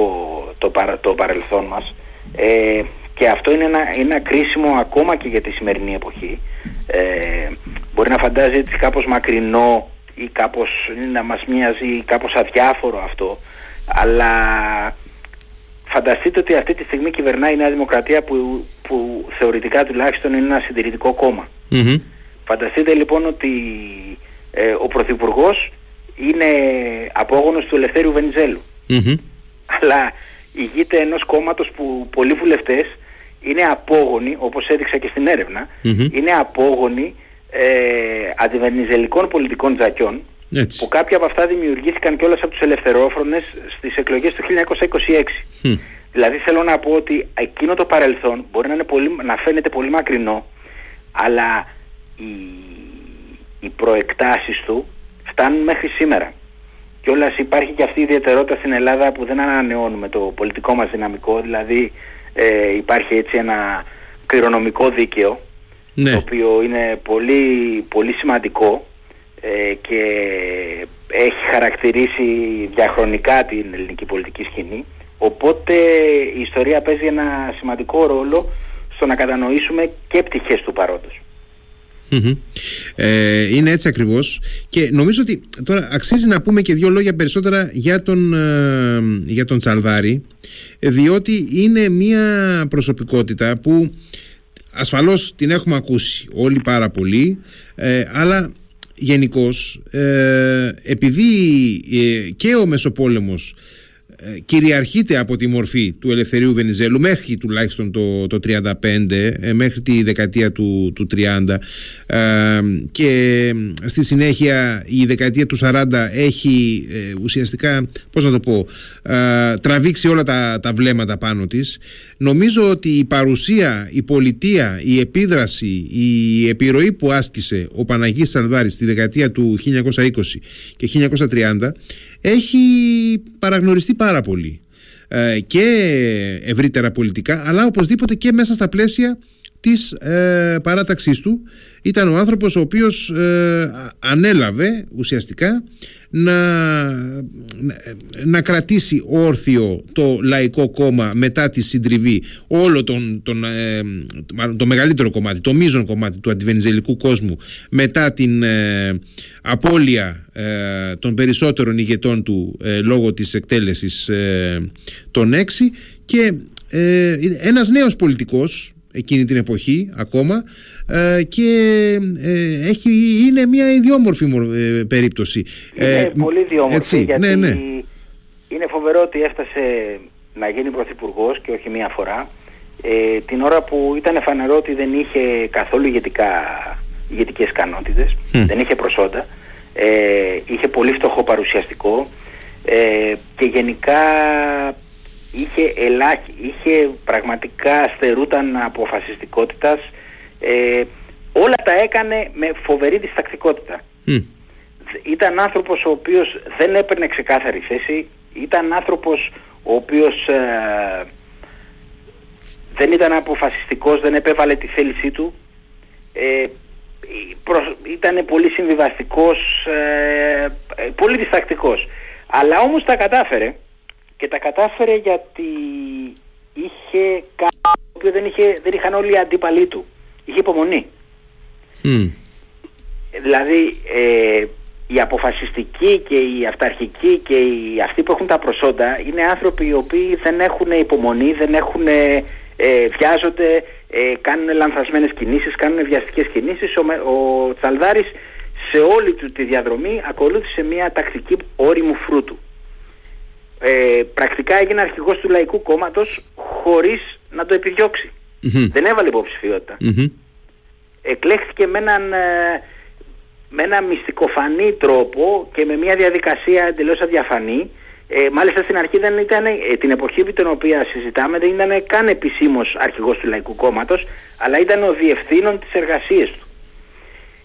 το, το παρελθόν μας. Ε, και αυτό είναι ένα, ένα κρίσιμο ακόμα και για τη σημερινή εποχή. Ε, μπορεί να φαντάζει έτσι κάπως μακρινό ή κάπως να μας μοιάζει κάπως αδιάφορο αυτό αλλά φανταστείτε ότι αυτή τη στιγμή κυβερνάει η Νέα Δημοκρατία που, που θεωρητικά τουλάχιστον είναι ένα συντηρητικό Φανταστείτε λοιπόν ότι ε, ο Πρωθυπουργός είναι απόγονος του Ελευθέριου Αλλά ηγείται ενός κόμματος που πολλοί βουλευτές είναι απόγονοι, όπως έδειξα και στην ερευνα είναι απόγονοι ε, αντιβενιζελικών πολιτικών τζακιών έτσι. που κάποια από αυτά δημιουργήθηκαν κιόλας από τους ελευθερόφρονες στις εκλογές του 1926. Δηλαδή θέλω να πω ότι εκείνο το παρελθόν μπορεί να, είναι πολύ, να φαίνεται πολύ μακρινό αλλά οι, οι προεκτάσεις του φτάνουν μέχρι σήμερα. Και όλας υπάρχει και αυτή η ιδιαιτερότητα στην Ελλάδα που δεν ανανεώνουμε το πολιτικό μας δυναμικό, δηλαδή ε, υπάρχει έτσι ένα κληρονομικό δίκαιο ναι. το οποίο είναι πολύ, πολύ σημαντικό ε, και έχει χαρακτηρίσει διαχρονικά την ελληνική πολιτική σκηνή οπότε η ιστορία παίζει ένα σημαντικό ρόλο στο να κατανοήσουμε και πτυχές του παρόντος. Ε, είναι έτσι ακριβώς. Και νομίζω ότι τώρα αξίζει να πούμε και δύο λόγια περισσότερα για τον, ε, για τον Τσαλδάρη διότι είναι μια προσωπικότητα που ασφαλώς την έχουμε ακούσει όλοι πάρα πολύ ε, αλλά γενικώς επειδή και ο Μεσοπόλεμος ε, κυριαρχείται από τη μορφή του Ελευθερίου Βενιζέλου μέχρι τουλάχιστον το, το 35 ε, μέχρι τη δεκαετία του, του 30 ε, και στη συνέχεια η δεκαετία του 40 έχει ουσιαστικά πώς να το πω τραβήξει όλα τα, τα βλέμματα πάνω της. Νομίζω ότι η παρουσία, η πολιτεία, η επίδραση η επιρροή που άσκησε ο Παναγής Σαλδάρης στη δεκαετία του 1920 και 1930 έχει παραγνωριστεί πάρα πολύ ε, και ευρύτερα πολιτικά αλλά οπωσδήποτε και μέσα στα πλαίσια της ε, παράταξής του. Ήταν ο άνθρωπος ο οποίος ε, ανέλαβε ουσιαστικά να, να κρατήσει όρθιο το Λαϊκό Κόμμα μετά τη συντριβή όλο τον, τον, ε, το μεγαλύτερο κομμάτι, το μείζον κομμάτι του αντιβενιζελικού κόσμου μετά την ε, απώλεια ε, των περισσότερων ηγετών του λόγω της εκτέλεσης των έξι. Και ένας νέος πολιτικός εκείνη την εποχή ακόμα ε, και ε, έχει, είναι μια ιδιόμορφη ε, περίπτωση. Είναι πολύ ιδιόμορφη έτσι, γιατί ναι, ναι. είναι φοβερό ότι έφτασε να γίνει πρωθυπουργός και όχι μία φορά την ώρα που ήταν φανερό ότι δεν είχε καθόλου ηγετικά, ηγετικές ικανότητες, δεν είχε προσόντα, είχε πολύ φτωχό παρουσιαστικό και γενικά είχε, ελάχι, είχε πραγματικά στερούταν αποφασιστικότητας ε, όλα τα έκανε με φοβερή διστακτικότητα. Ήταν άνθρωπος ο οποίος δεν έπαιρνε ξεκάθαρη θέση, ήταν άνθρωπος ο οποίος ε, δεν ήταν αποφασιστικός, δεν επέβαλε τη θέλησή του, ε, ήταν πολύ συμβιβαστικός, ε, ε, πολύ διστακτικός. Αλλά όμως τα κατάφερε και τα κατάφερε γιατί είχε κάτι που δεν, είχε, δεν είχαν όλοι οι αντίπαλοι του. Είχε υπομονή. Δηλαδή ε, οι αποφασιστικοί και οι αυταρχικοί και οι, αυτοί που έχουν τα προσόντα είναι άνθρωποι οι οποίοι δεν έχουν υπομονή, δεν έχουν, ε, βιάζονται, ε, κάνουν λανθασμένες κινήσεις, κάνουν βιαστικές κινήσεις. Ο, ο Τσαλδάρης σε όλη του τη διαδρομή ακολούθησε μια τακτική όριμου φρούτου ε, πρακτικά έγινε αρχηγός του Λαϊκού Κόμματος χωρίς να το επιδιωξει Δεν έβαλε υποψηφιότητα. Εκλέχθηκε με έναν, ε, με ένα μυστικοφανή τρόπο και με μια διαδικασία εντελώς αδιαφανή. Ε, μάλιστα στην αρχή δεν ήταν, ε, την εποχή την οποία συζητάμε δεν ήταν καν επισήμως αρχηγός του Λαϊκού Κόμματος αλλά ήταν ο διευθύνων της εργασίας του.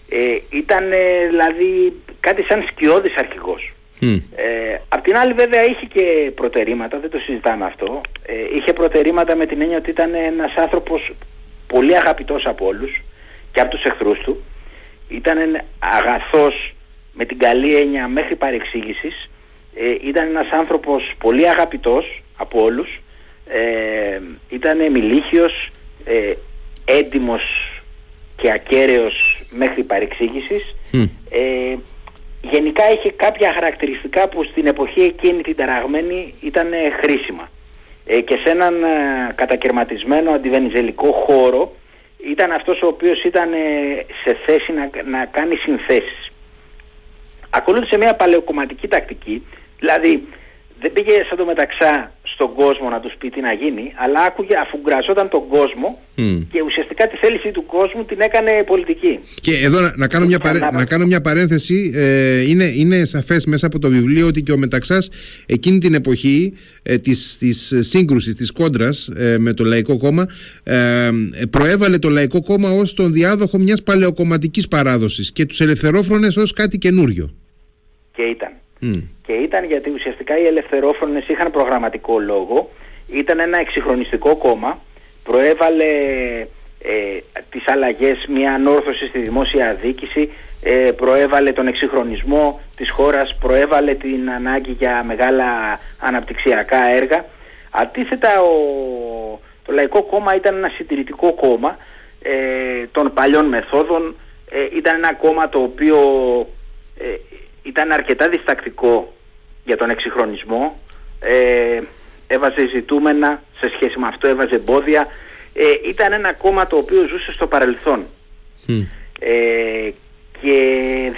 Ε, ήταν δηλαδή κάτι σαν σκιώδης αρχηγός. Ε, απ' την άλλη βέβαια είχε και προτερήματα, δεν το συζητάμε αυτό. Ε, είχε προτερήματα με την έννοια ότι ήταν ένας άνθρωπος πολύ αγαπητός από όλους και από τους εχθρούς του. Ήταν αγαθός με την καλή έννοια μέχρι παρεξήγησης Ε, ήταν ένας άνθρωπος πολύ αγαπητός από όλους, ε, ήταν μιλίχιος, ε, έντιμος και ακέραιος μέχρι παρεξήγησης. Ε, γενικά είχε κάποια χαρακτηριστικά που στην εποχή εκείνη την ταραγμένη ήταν χρήσιμα. Ε, και σε έναν ε, κατακαιρματισμένο αντιβενιζελικό χώρο ήταν αυτός ο οποίος ήταν ε, σε θέση να, να κάνει συνθέσεις. Ακολούθησε μια παλαιοκομματική τακτική, δηλαδή δεν πήγε σαν το μεταξά στον κόσμο να τους πει τι να γίνει, αλλά άκουγε αφού γκραζόταν τον κόσμο και ουσιαστικά τη θέληση του κόσμου την έκανε πολιτική. Και εδώ να, να κάνω, μια να κάνω μια παρένθεση. Ε, είναι, είναι σαφές μέσα από το βιβλίο ότι και ο Μεταξάς εκείνη την εποχή ε, της, της σύγκρουσης, της κόντρας ε, με το Λαϊκό Κόμμα ε, προέβαλε το Λαϊκό Κόμμα ως τον διάδοχο μιας παλαιοκομματικής παράδοσης και τους ελευθερόφρονες ως κάτι καινούριο. Και ήταν. Και ήταν γιατί ουσιαστικά οι ελευθερόφρονες είχαν προγραμματικό λόγο, ήταν ένα εξυγχρονιστικό κόμμα, προέβαλε ε, τις αλλαγές, μια ανόρθωση στη δημόσια δίκηση, ε, προέβαλε τον εξυγχρονισμό της χώρας, προέβαλε την ανάγκη για μεγάλα αναπτυξιακά έργα. Αντίθετα ο, το Λαϊκό Κόμμα ήταν ένα συντηρητικό κόμμα ε, των παλιών μεθόδων, ε, ήταν ένα κόμμα το οποίο ε, ήταν αρκετά διστακτικό για τον εξυγχρονισμό, ε, έβαζε ζητούμενα, σε σχέση με αυτό έβαζε εμπόδια. Ε, ήταν ένα κόμμα το οποίο ζούσε στο παρελθόν. Ε, και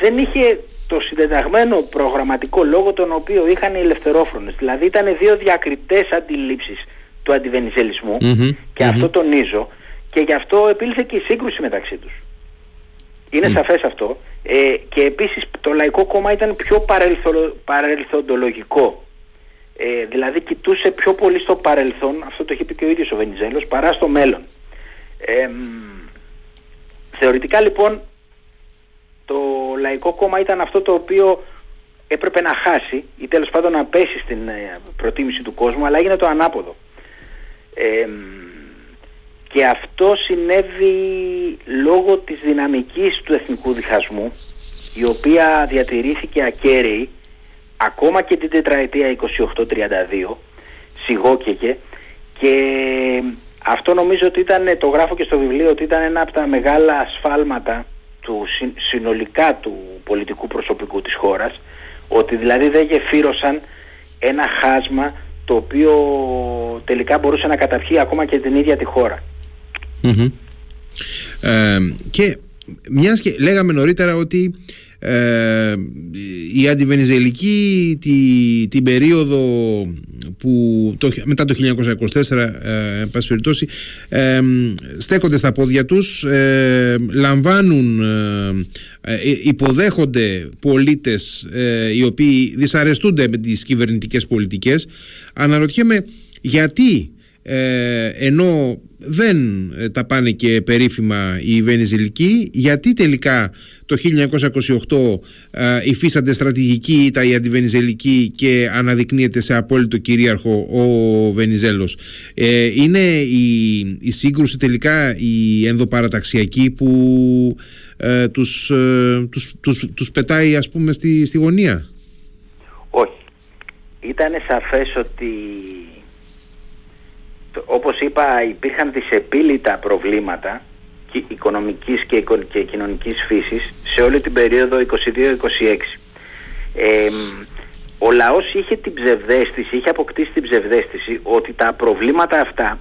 δεν είχε το συντεταγμένο προγραμματικό λόγο τον οποίο είχαν οι ελευθερόφρονες. Δηλαδή ήταν δύο διακριτές αντιλήψεις του αντιβενιζελισμου και αυτό τονίζω και γι' αυτό επήλθε και η σύγκρουση μεταξύ τους. Είναι mm. σαφές αυτό. Ε, και επίσης το Λαϊκό Κόμμα ήταν πιο παρελθο, παρελθοντολογικό. Ε, δηλαδή κοιτούσε πιο πολύ στο παρελθόν, αυτό το έχει πει και ο ίδιος ο Βενιζέλος, παρά στο μέλλον. Ε, θεωρητικά λοιπόν το Λαϊκό Κόμμα ήταν αυτό το οποίο έπρεπε να χάσει ή τέλος πάντων να πέσει στην ε, προτίμηση του κόσμου, αλλά έγινε το ανάποδο. Ε, και αυτό συνέβη λόγω της δυναμικής του εθνικού διχασμού η οποία διατηρήθηκε ακέραιη ακόμα και την τετραετία 28-32 σιγόκαιγε και αυτό νομίζω ότι ήταν, το γράφω και στο βιβλίο, ότι ήταν ένα από τα μεγάλα ασφάλματα του συνολικά του πολιτικού προσωπικού της χώρας. Ότι δηλαδή δεν γεφύρωσαν ένα χάσμα το οποίο τελικά μπορούσε να καταπιεί ακόμα και την ίδια τη χώρα και μιας και λέγαμε νωρίτερα ότι ε, η αντιβενιζελική τη, την περίοδο που το, μετά το 1924 ε, περιπτώσει, ε, στέκονται στα πόδια τους ε, λαμβάνουν ε, υποδέχονται πολίτες οι οποίοι δυσαρεστούνται με τις κυβερνητικές πολιτικές. Αναρωτιέμαι γιατί ενώ δεν ε, τα πάνε και περίφημα οι Βενιζελικοί. Γιατί τελικά το 1928 ε, υφίστανται στρατηγική ήττα η αντιβενιζελική και αναδεικνύεται σε απόλυτο κυρίαρχο ο Βενιζέλος. Ε, είναι η, η σύγκρουση τελικά η ενδοπαραταξιακή που ε, τους, ε, τους, τους, τους, πετάει ας πούμε στη, στη γωνία; Όχι. Ήταν σαφές ότι όπως είπα υπήρχαν δυσεπίλητα προβλήματα οικονομικής και, και κοινωνικής φύσης σε όλη την περίοδο 22-26. Ε, ο λαός είχε την ψευδέστηση, είχε αποκτήσει την ψευδέστηση ότι τα προβλήματα αυτά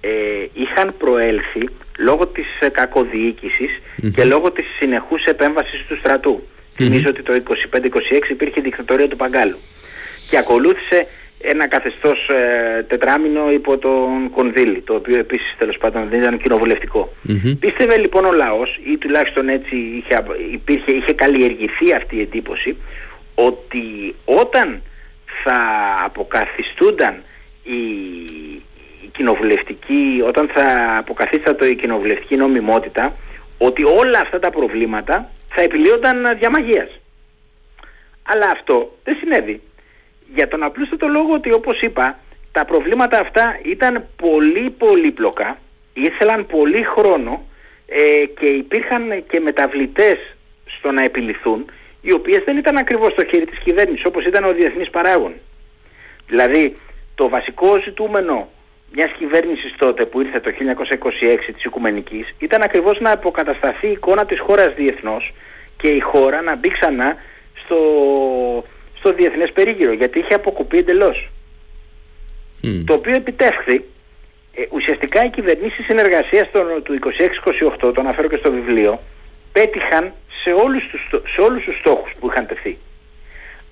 ε, είχαν προέλθει λόγω της ε, κακοδιοικησης και λόγω της συνεχούς επέμβασης του στρατού. Mm-hmm. Θυμίζω ότι το 25-26 υπήρχε η δικτατορία του Παγκάλου και ακολούθησε ένα καθεστώς ε, τετράμινο υπό τον Κονδύλη, το οποίο επίσης τέλος πάντων δεν ήταν Πίστευε λοιπόν ο λαός, ή τουλάχιστον έτσι είχε, υπήρχε, είχε καλλιεργηθεί αυτή η εντύπωση, ότι όταν θα αποκαθιστούνταν η, η κοινοβουλευτική, όταν θα αποκαθίστατο η κοινοβουλευτική νομιμότητα, ότι όλα αυτά τα προβλήματα θα επιλύονταν διαμαγείας. Αλλά αυτό δεν συνέβη για τον απλούστατο λόγο ότι όπως είπα τα προβλήματα αυτά ήταν πολύ πολύπλοκα, ήθελαν πολύ χρόνο ε, και υπήρχαν και μεταβλητές στο να επιληθούν οι οποίες δεν ήταν ακριβώς στο χέρι της κυβέρνησης όπως ήταν ο διεθνής παράγων. Δηλαδή το βασικό ζητούμενο μιας κυβέρνησης τότε που ήρθε το 1926 της Οικουμενικής ήταν ακριβώς να αποκατασταθεί η εικόνα της χώρας διεθνώς και η χώρα να μπει ξανά στο, στο διεθνές περίγυρο γιατί είχε αποκοπεί εντελώς. Το οποίο επιτεύχθη ε, ουσιαστικά οι κυβερνήσεις συνεργασίας του 26-28, το αναφέρω και στο βιβλίο, πέτυχαν σε όλους τους, σε όλους τους στόχους που είχαν τεθεί.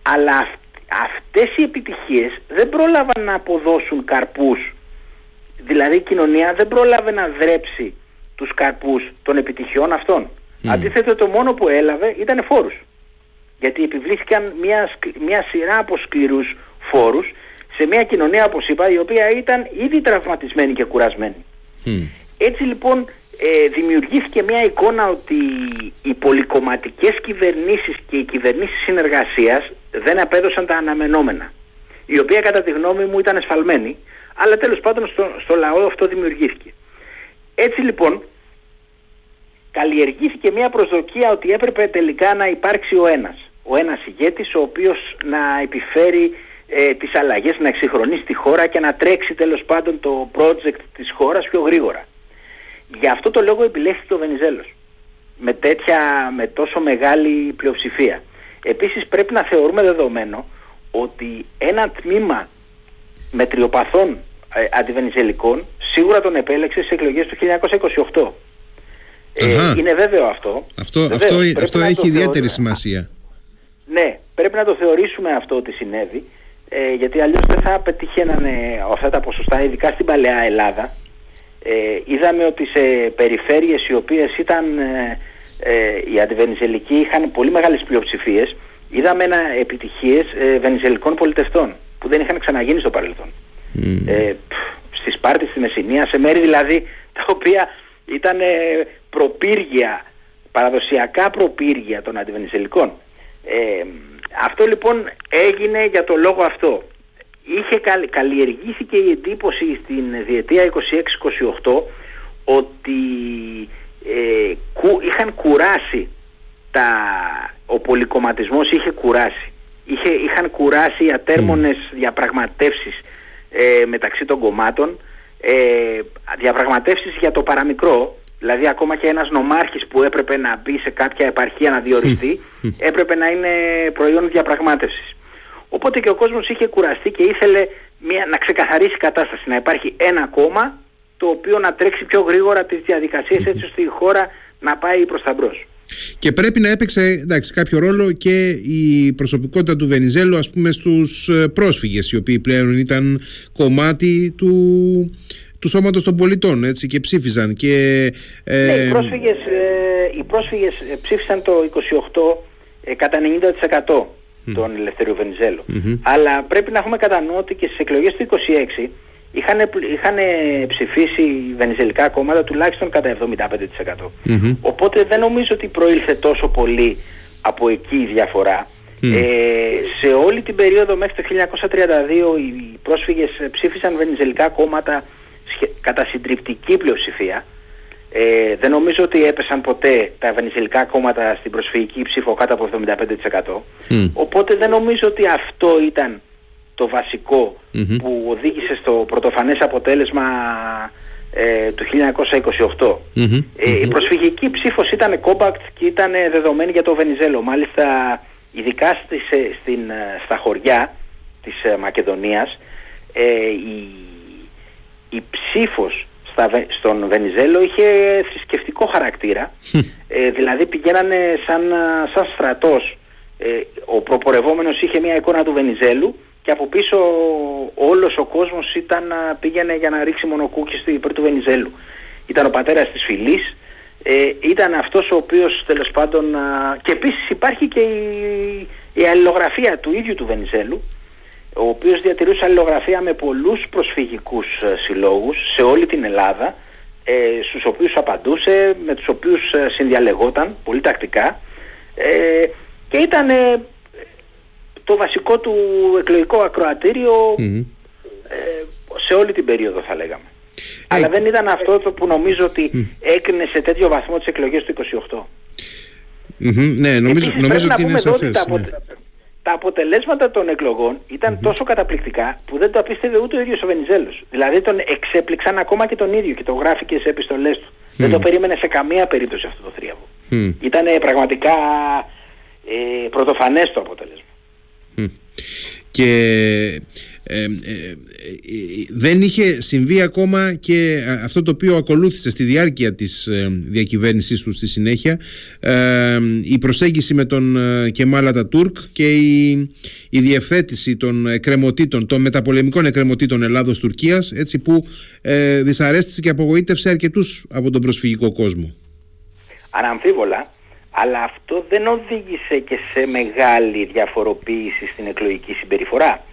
Αλλά αυ, αυτές οι επιτυχίες δεν πρόλαβαν να αποδώσουν καρπούς. Δηλαδή η κοινωνία δεν πρόλαβε να δρέψει τους καρπούς των επιτυχιών αυτών. Mm. Αντίθετα το μόνο που έλαβε ήταν φόρους. Γιατί επιβλήθηκαν μια, μια σειρά από σκληρούς φόρους σε μια κοινωνία όπως είπα η οποία ήταν ήδη τραυματισμένη και κουρασμένη. Έτσι λοιπόν ε, δημιουργήθηκε μια εικόνα ότι οι πολυκομματικές κυβερνήσεις και οι κυβερνήσεις συνεργασίας δεν απέδωσαν τα αναμενόμενα η οποία κατά τη γνώμη μου ήταν εσφαλμένη αλλά τέλος πάντων στο, στο λαό αυτό δημιουργήθηκε. Έτσι λοιπόν καλλιεργήθηκε μια προσδοκία ότι έπρεπε τελικά να υπάρξει ο ένας. Ο ένας ηγέτης ο οποίος να επιφέρει ε, τις αλλαγές, να εξυγχρονίσει τη χώρα και να τρέξει τέλος πάντων το project της χώρας πιο γρήγορα. Γι' αυτό το λόγο επιλέχθηκε ο Βενιζέλος με, τέτοια, με τόσο μεγάλη πλειοψηφία. Επίσης πρέπει να θεωρούμε δεδομένο ότι ένα τμήμα μετριοπαθών ε, αντιβενιζελικών σίγουρα τον επέλεξε στις εκλογές του 1928. Ε, είναι βέβαιο αυτό. Αυτό, αυτό, αυτό έχει ιδιαίτερη σημασία. Ναι, πρέπει να το θεωρήσουμε αυτό ότι συνέβη ε, γιατί αλλιώς δεν θα πετυχαίνανε αυτά τα ποσοστά, ειδικά στην παλαιά Ελλάδα. Ε, είδαμε ότι σε περιφέρειες οι οποίες ήταν, ε, ε οι αντιβενιζελικοί είχαν πολύ μεγάλες πλειοψηφίες, είδαμε ένα επιτυχίες ε, βενιζελικών πολιτευτών που δεν είχαν ξαναγίνει στο παρελθόν. Mm. Ε, στη Σπάρτη, στη Μεσσηνία, σε μέρη δηλαδή τα οποία ήταν προπύργια, παραδοσιακά προπύργια των αντιβενιζελικών. Ε, αυτό λοιπόν έγινε για το λόγο αυτό. Είχε καλλιεργήθηκε η εντύπωση στην διετία 26-28 ότι ε, είχαν κουράσει τα, ο πολυκομματισμός είχε κουράσει. Είχε, είχαν κουράσει οι ατέρμονες mm. διαπραγματεύσεις ε, μεταξύ των κομμάτων, ε, διαπραγματεύσεις για το παραμικρό, Δηλαδή ακόμα και ένας νομάρχης που έπρεπε να μπει σε κάποια επαρχία να διοριστεί έπρεπε να είναι προϊόν διαπραγμάτευσης. Οπότε και ο κόσμος είχε κουραστεί και ήθελε μια, να ξεκαθαρίσει η κατάσταση, να υπάρχει ένα κόμμα το οποίο να τρέξει πιο γρήγορα τις διαδικασίες έτσι ώστε η χώρα να πάει προς τα μπρος. Και πρέπει να έπαιξε εντάξει, κάποιο ρόλο και η προσωπικότητα του Βενιζέλου ας πούμε στους ε, πρόσφυγες οι οποίοι πλέον ήταν κομμάτι του του σώματος των πολιτών έτσι, και ψήφιζαν. Και, ε... Ναι, οι, πρόσφυγες, ε, οι πρόσφυγες ε, ψήφισαν το 28 ε, κατά 90% τον Ελευθερίου Αλλά πρέπει να έχουμε κατά νου ότι και στις εκλογές του 26 είχαν, είχαν ψηφίσει βενιζελικά κόμματα τουλάχιστον κατά 75%. Οπότε δεν νομίζω ότι προήλθε τόσο πολύ από εκεί η διαφορά. Ε, σε όλη την περίοδο μέχρι το 1932 οι πρόσφυγες ψήφισαν βενιζελικά κόμματα κατά συντριπτική πλειοψηφία. Ε, δεν νομίζω ότι έπεσαν ποτέ τα ευανισιλικά κόμματα στην προσφυγική ψήφο κάτω από 75%. Οπότε δεν νομίζω ότι αυτό ήταν το βασικο που οδήγησε στο πρωτοφανές αποτέλεσμα ε, του 1928. Ε, η προσφυγική ψήφος ήταν compact και ήταν δεδομένη για το Βενιζέλο. Μάλιστα ειδικά στις, ε, στην, στα χωριά της Μακεδονίας η η ψήφος στον Βενιζέλο είχε θρησκευτικό χαρακτήρα. ε, δηλαδή πηγαίνανε σαν, σαν στρατός. Ε, ο προπορευόμενος είχε μια εικόνα του Βενιζέλου και από πίσω όλος ο κόσμος ήταν, πήγαινε για να ρίξει μονοκούκι στο υπέρ του Βενιζέλου. Ήταν ο πατέρας της φυλής, ε, ήταν αυτός ο οποίος τέλος πάντων... και επίσης υπάρχει και η, η αλληλογραφία του ίδιου του Βενιζέλου ο οποίος διατηρούσε αλληλογραφία με πολλούς προσφυγικούς ε, συλλόγους σε όλη την Ελλάδα, ε, στους οποίους απαντούσε, με τους οποίους ε, συνδιαλεγόταν πολύ τακτικά ε, και ήταν ε, το βασικό του εκλογικό σε όλη την περίοδο θα λέγαμε. Αλλά δεν ήταν αυτό το που νομίζω ότι έκρινε σε τέτοιο βαθμό τις εκλογές του 28. Ναι, νομίζω, νομίζω ότι είναι σαφές. Τα, ναι. Τα αποτελέσματα των εκλογών ήταν τόσο καταπληκτικά που δεν το απίστευε ούτε ο ίδιος ο Βενιζέλος. Δηλαδή τον εξέπληξαν ακόμα και τον ίδιο και το γράφει και σε επιστολές του. Δεν το περίμενε σε καμία περίπτωση αυτό το θρίαβο. Mm. Ήταν πραγματικά ε, πρωτοφανές το αποτέλεσμα. Και ε, ε, ε, δεν είχε συμβεί ακόμα και αυτό το οποίο ακολούθησε στη διάρκεια της διακυβέρνησής του στη συνέχεια η προσέγγιση με τον Κεμάλα Τούρκ και η, η διευθέτηση των εκκρεμωτήτων, των μεταπολεμικών εκκρεμωτήτων Ελλάδος-Τουρκίας έτσι που δυσαρέστησε και απογοήτευσε αρκετούς από τον προσφυγικό κόσμο. Αναμφίβολα αλλά αυτό δεν οδήγησε και σε μεγάλη διαφοροποίηση στην εκλογική συμπεριφορά.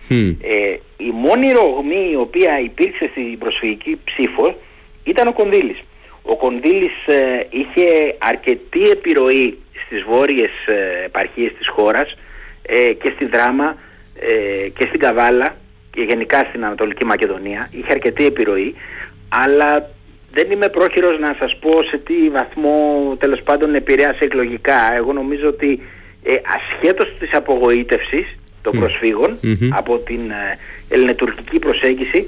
Ε, η μόνη ρογμή η οποία υπήρξε στην προσφυγική ψήφο ήταν ο Κονδύλης. Ο Κονδύλης ε, είχε αρκετή επιρροή στις βόρειες ε, επαρχίες της χώρας ε, και στη Δράμα και στην Καβάλα και γενικά στην Ανατολική Μακεδονία. Είχε αρκετή επιρροή, αλλά δεν είμαι πρόχειρος να σας πω σε τι βαθμό τέλος πάντων επηρέασε εκλογικά. Εγώ νομίζω ότι ε, ασχέτως της απογοήτευσης των προσφυγων από την ε, ελληνοτουρκική προσέγγιση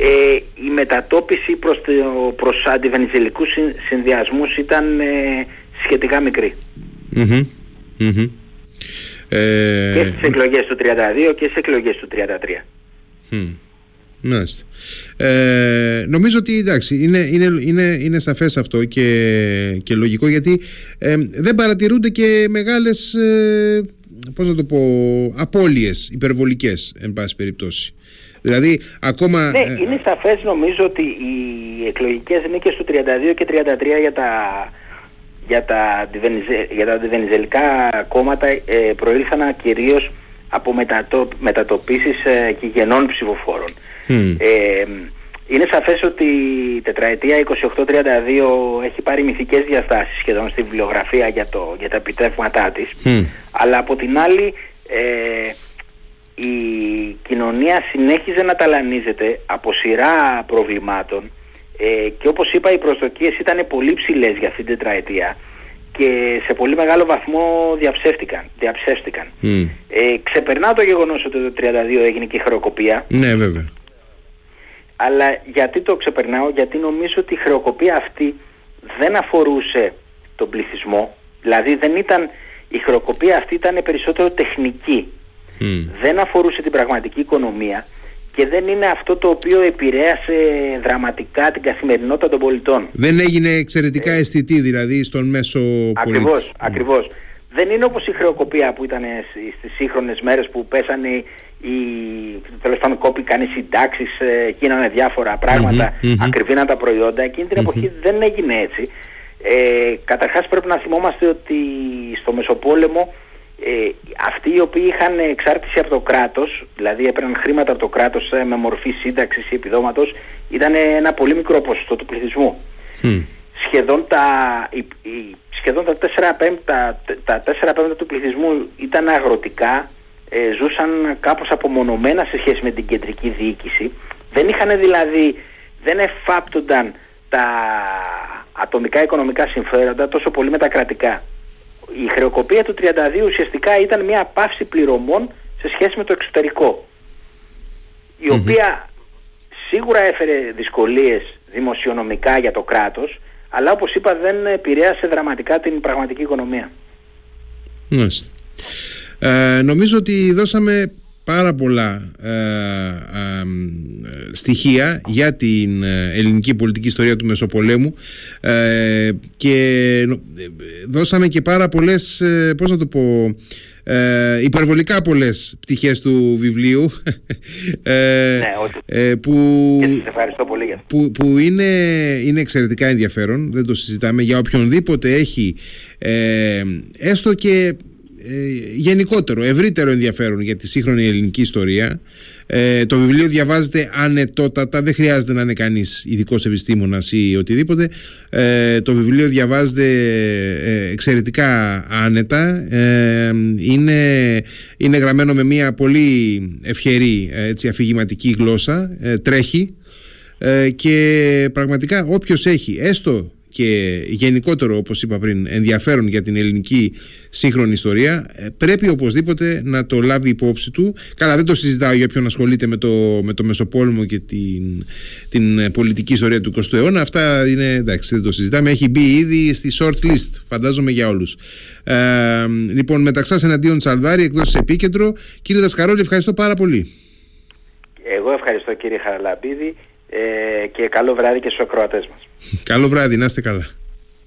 ε, η μετατόπιση προς, το, προς αντιβενιζελικούς συνδυασμούς ήταν ε, σχετικά Ε... Και στις εκλογές του 32 και στις εκλογές του 33. Μάλιστα. Ε, νομίζω ότι εντάξει, είναι, είναι, είναι, είναι σαφές αυτό και, και λογικό γιατί ε, δεν παρατηρούνται και μεγάλες ε, πώς να το πω, απώλειες υπερβολικές εν πάση περιπτώσει. Δηλαδή ακόμα... Ναι, ε, είναι σαφές νομίζω ότι οι εκλογικές νίκες του 32 και 33 για τα, για τα, για τα αντιβενιζελικά κόμματα ε, προήλθαν κυρίως από μετατο, μετατοπίσεις ε, γενών ψηφοφόρων. Ε, είναι σαφές ότι η τετραετία 28-32 έχει πάρει μυθικές διαστάσεις σχεδόν στη βιβλιογραφία για, το, για τα επιτεύγματά της αλλά από την άλλη ε, η κοινωνία συνέχιζε να ταλανίζεται από σειρά προβλημάτων ε, και όπως είπα οι προσδοκίες ήταν πολύ ψηλές για αυτήν την τετραετία και σε πολύ μεγάλο βαθμό διαψεύτηκαν. διαψεύστηκαν. Mm. Ε, ξεπερνά το γεγονός ότι το 32 έγινε και η χρεοκοπία. Ναι βέβαια. Αλλά γιατί το ξεπερνάω, γιατί νομίζω ότι η χρεοκοπία αυτή δεν αφορούσε τον πληθυσμό. Δηλαδή δεν ήταν, η χρεοκοπία αυτή ήταν περισσότερο τεχνική. Δεν αφορούσε την πραγματική οικονομία και δεν είναι αυτό το οποίο επηρέασε δραματικά την καθημερινότητα των πολιτών. Δεν έγινε εξαιρετικά ε, αισθητή δηλαδή στον μέσο πολίτη. Ακριβώς, ακριβώς. Δεν είναι όπως η χρεοκοπία που ήταν στις σύγχρονες μέρες που πέσανε οι τέλος πάντων κόπηκαν οι συντάξεις, ε, γίνανε διάφορα πράγματα, mm-hmm, ακριβήναν τα προϊόντα. Εκείνη την εποχή δεν έγινε έτσι. Ε, Καταρχάς πρέπει να θυμόμαστε ότι στο Μεσοπόλεμο ε, αυτοί οι οποίοι είχαν εξάρτηση από το κράτος, δηλαδή έπαιρναν χρήματα από το κράτος ε, με μορφή σύνταξης ή επιδόματος, ήταν ένα πολύ μικρό ποσοστό του πληθυσμού. Σχεδόν τα, σχεδόν τα 4 πέμπτα, τα 4 πέμπτα του πληθυσμού ήταν αγροτικά, ε, ζούσαν κάπως απομονωμένα σε σχέση με την κεντρική διοίκηση. Δεν είχαν δηλαδή, δεν εφάπτονταν τα ατομικά οικονομικά συμφέροντα τόσο πολύ με τα κρατικά η χρεοκοπία του 32 ουσιαστικά ήταν μια πάυση πληρωμών σε σχέση με το εξωτερικό η οποία σίγουρα έφερε δυσκολίες δημοσιονομικά για το κράτος αλλά όπως είπα δεν επηρέασε δραματικά την πραγματική οικονομία. Ε, νομίζω ότι δώσαμε πάρα πολλά ε, ε, στοιχεία για την ε, ελληνική πολιτική ιστορία του Μεσοπολέμου και δώσαμε και πάρα πολλές, πώς να το πω, υπερβολικά πολλές πτυχές του βιβλίου ναι, που, ευχαριστώ πολύ για που, που είναι, είναι εξαιρετικά ενδιαφέρον δεν το συζητάμε. Για οποιονδήποτε έχει έστω και ε, γενικότερο, ευρύτερο ενδιαφέρον για τη σύγχρονη ελληνική ιστορία. Ε, το βιβλίο διαβάζεται ανετότατα, δεν χρειάζεται να είναι κανείς ειδικός επιστήμονας ή οτιδήποτε. Ε, το βιβλίο διαβάζεται ε, εξαιρετικά άνετα. είναι, είναι γραμμένο με μια πολύ ευχερή έτσι, αφηγηματική γλώσσα. τρέχει και πραγματικά όποιος έχει έστω και γενικότερο όπως είπα πριν ενδιαφέρον για την ελληνική σύγχρονη ιστορία ε, πρέπει οπωσδήποτε να το λάβει υπόψη του. Καλά δεν το συζητάω για ποιον ασχολείται με το, με το Μεσοπόλεμο και την, την πολιτική ιστορία του 20ου αιώνα. Αυτά είναι εντάξει δεν το συζητάμε. Έχει μπει ήδη στη short list φαντάζομαι για όλους. Ε, λοιπόν μεταξάς εναντίον Τσαλδάρη εκτός επίκεντρο κύριε Δασκαρόλη ευχαριστώ πάρα πολύ. Εγώ ευχαριστώ κύριε Χαραλαμπίδη. ε, και καλό βράδυ και στους ακροατές μας. Καλό βράδυ, να είστε καλά.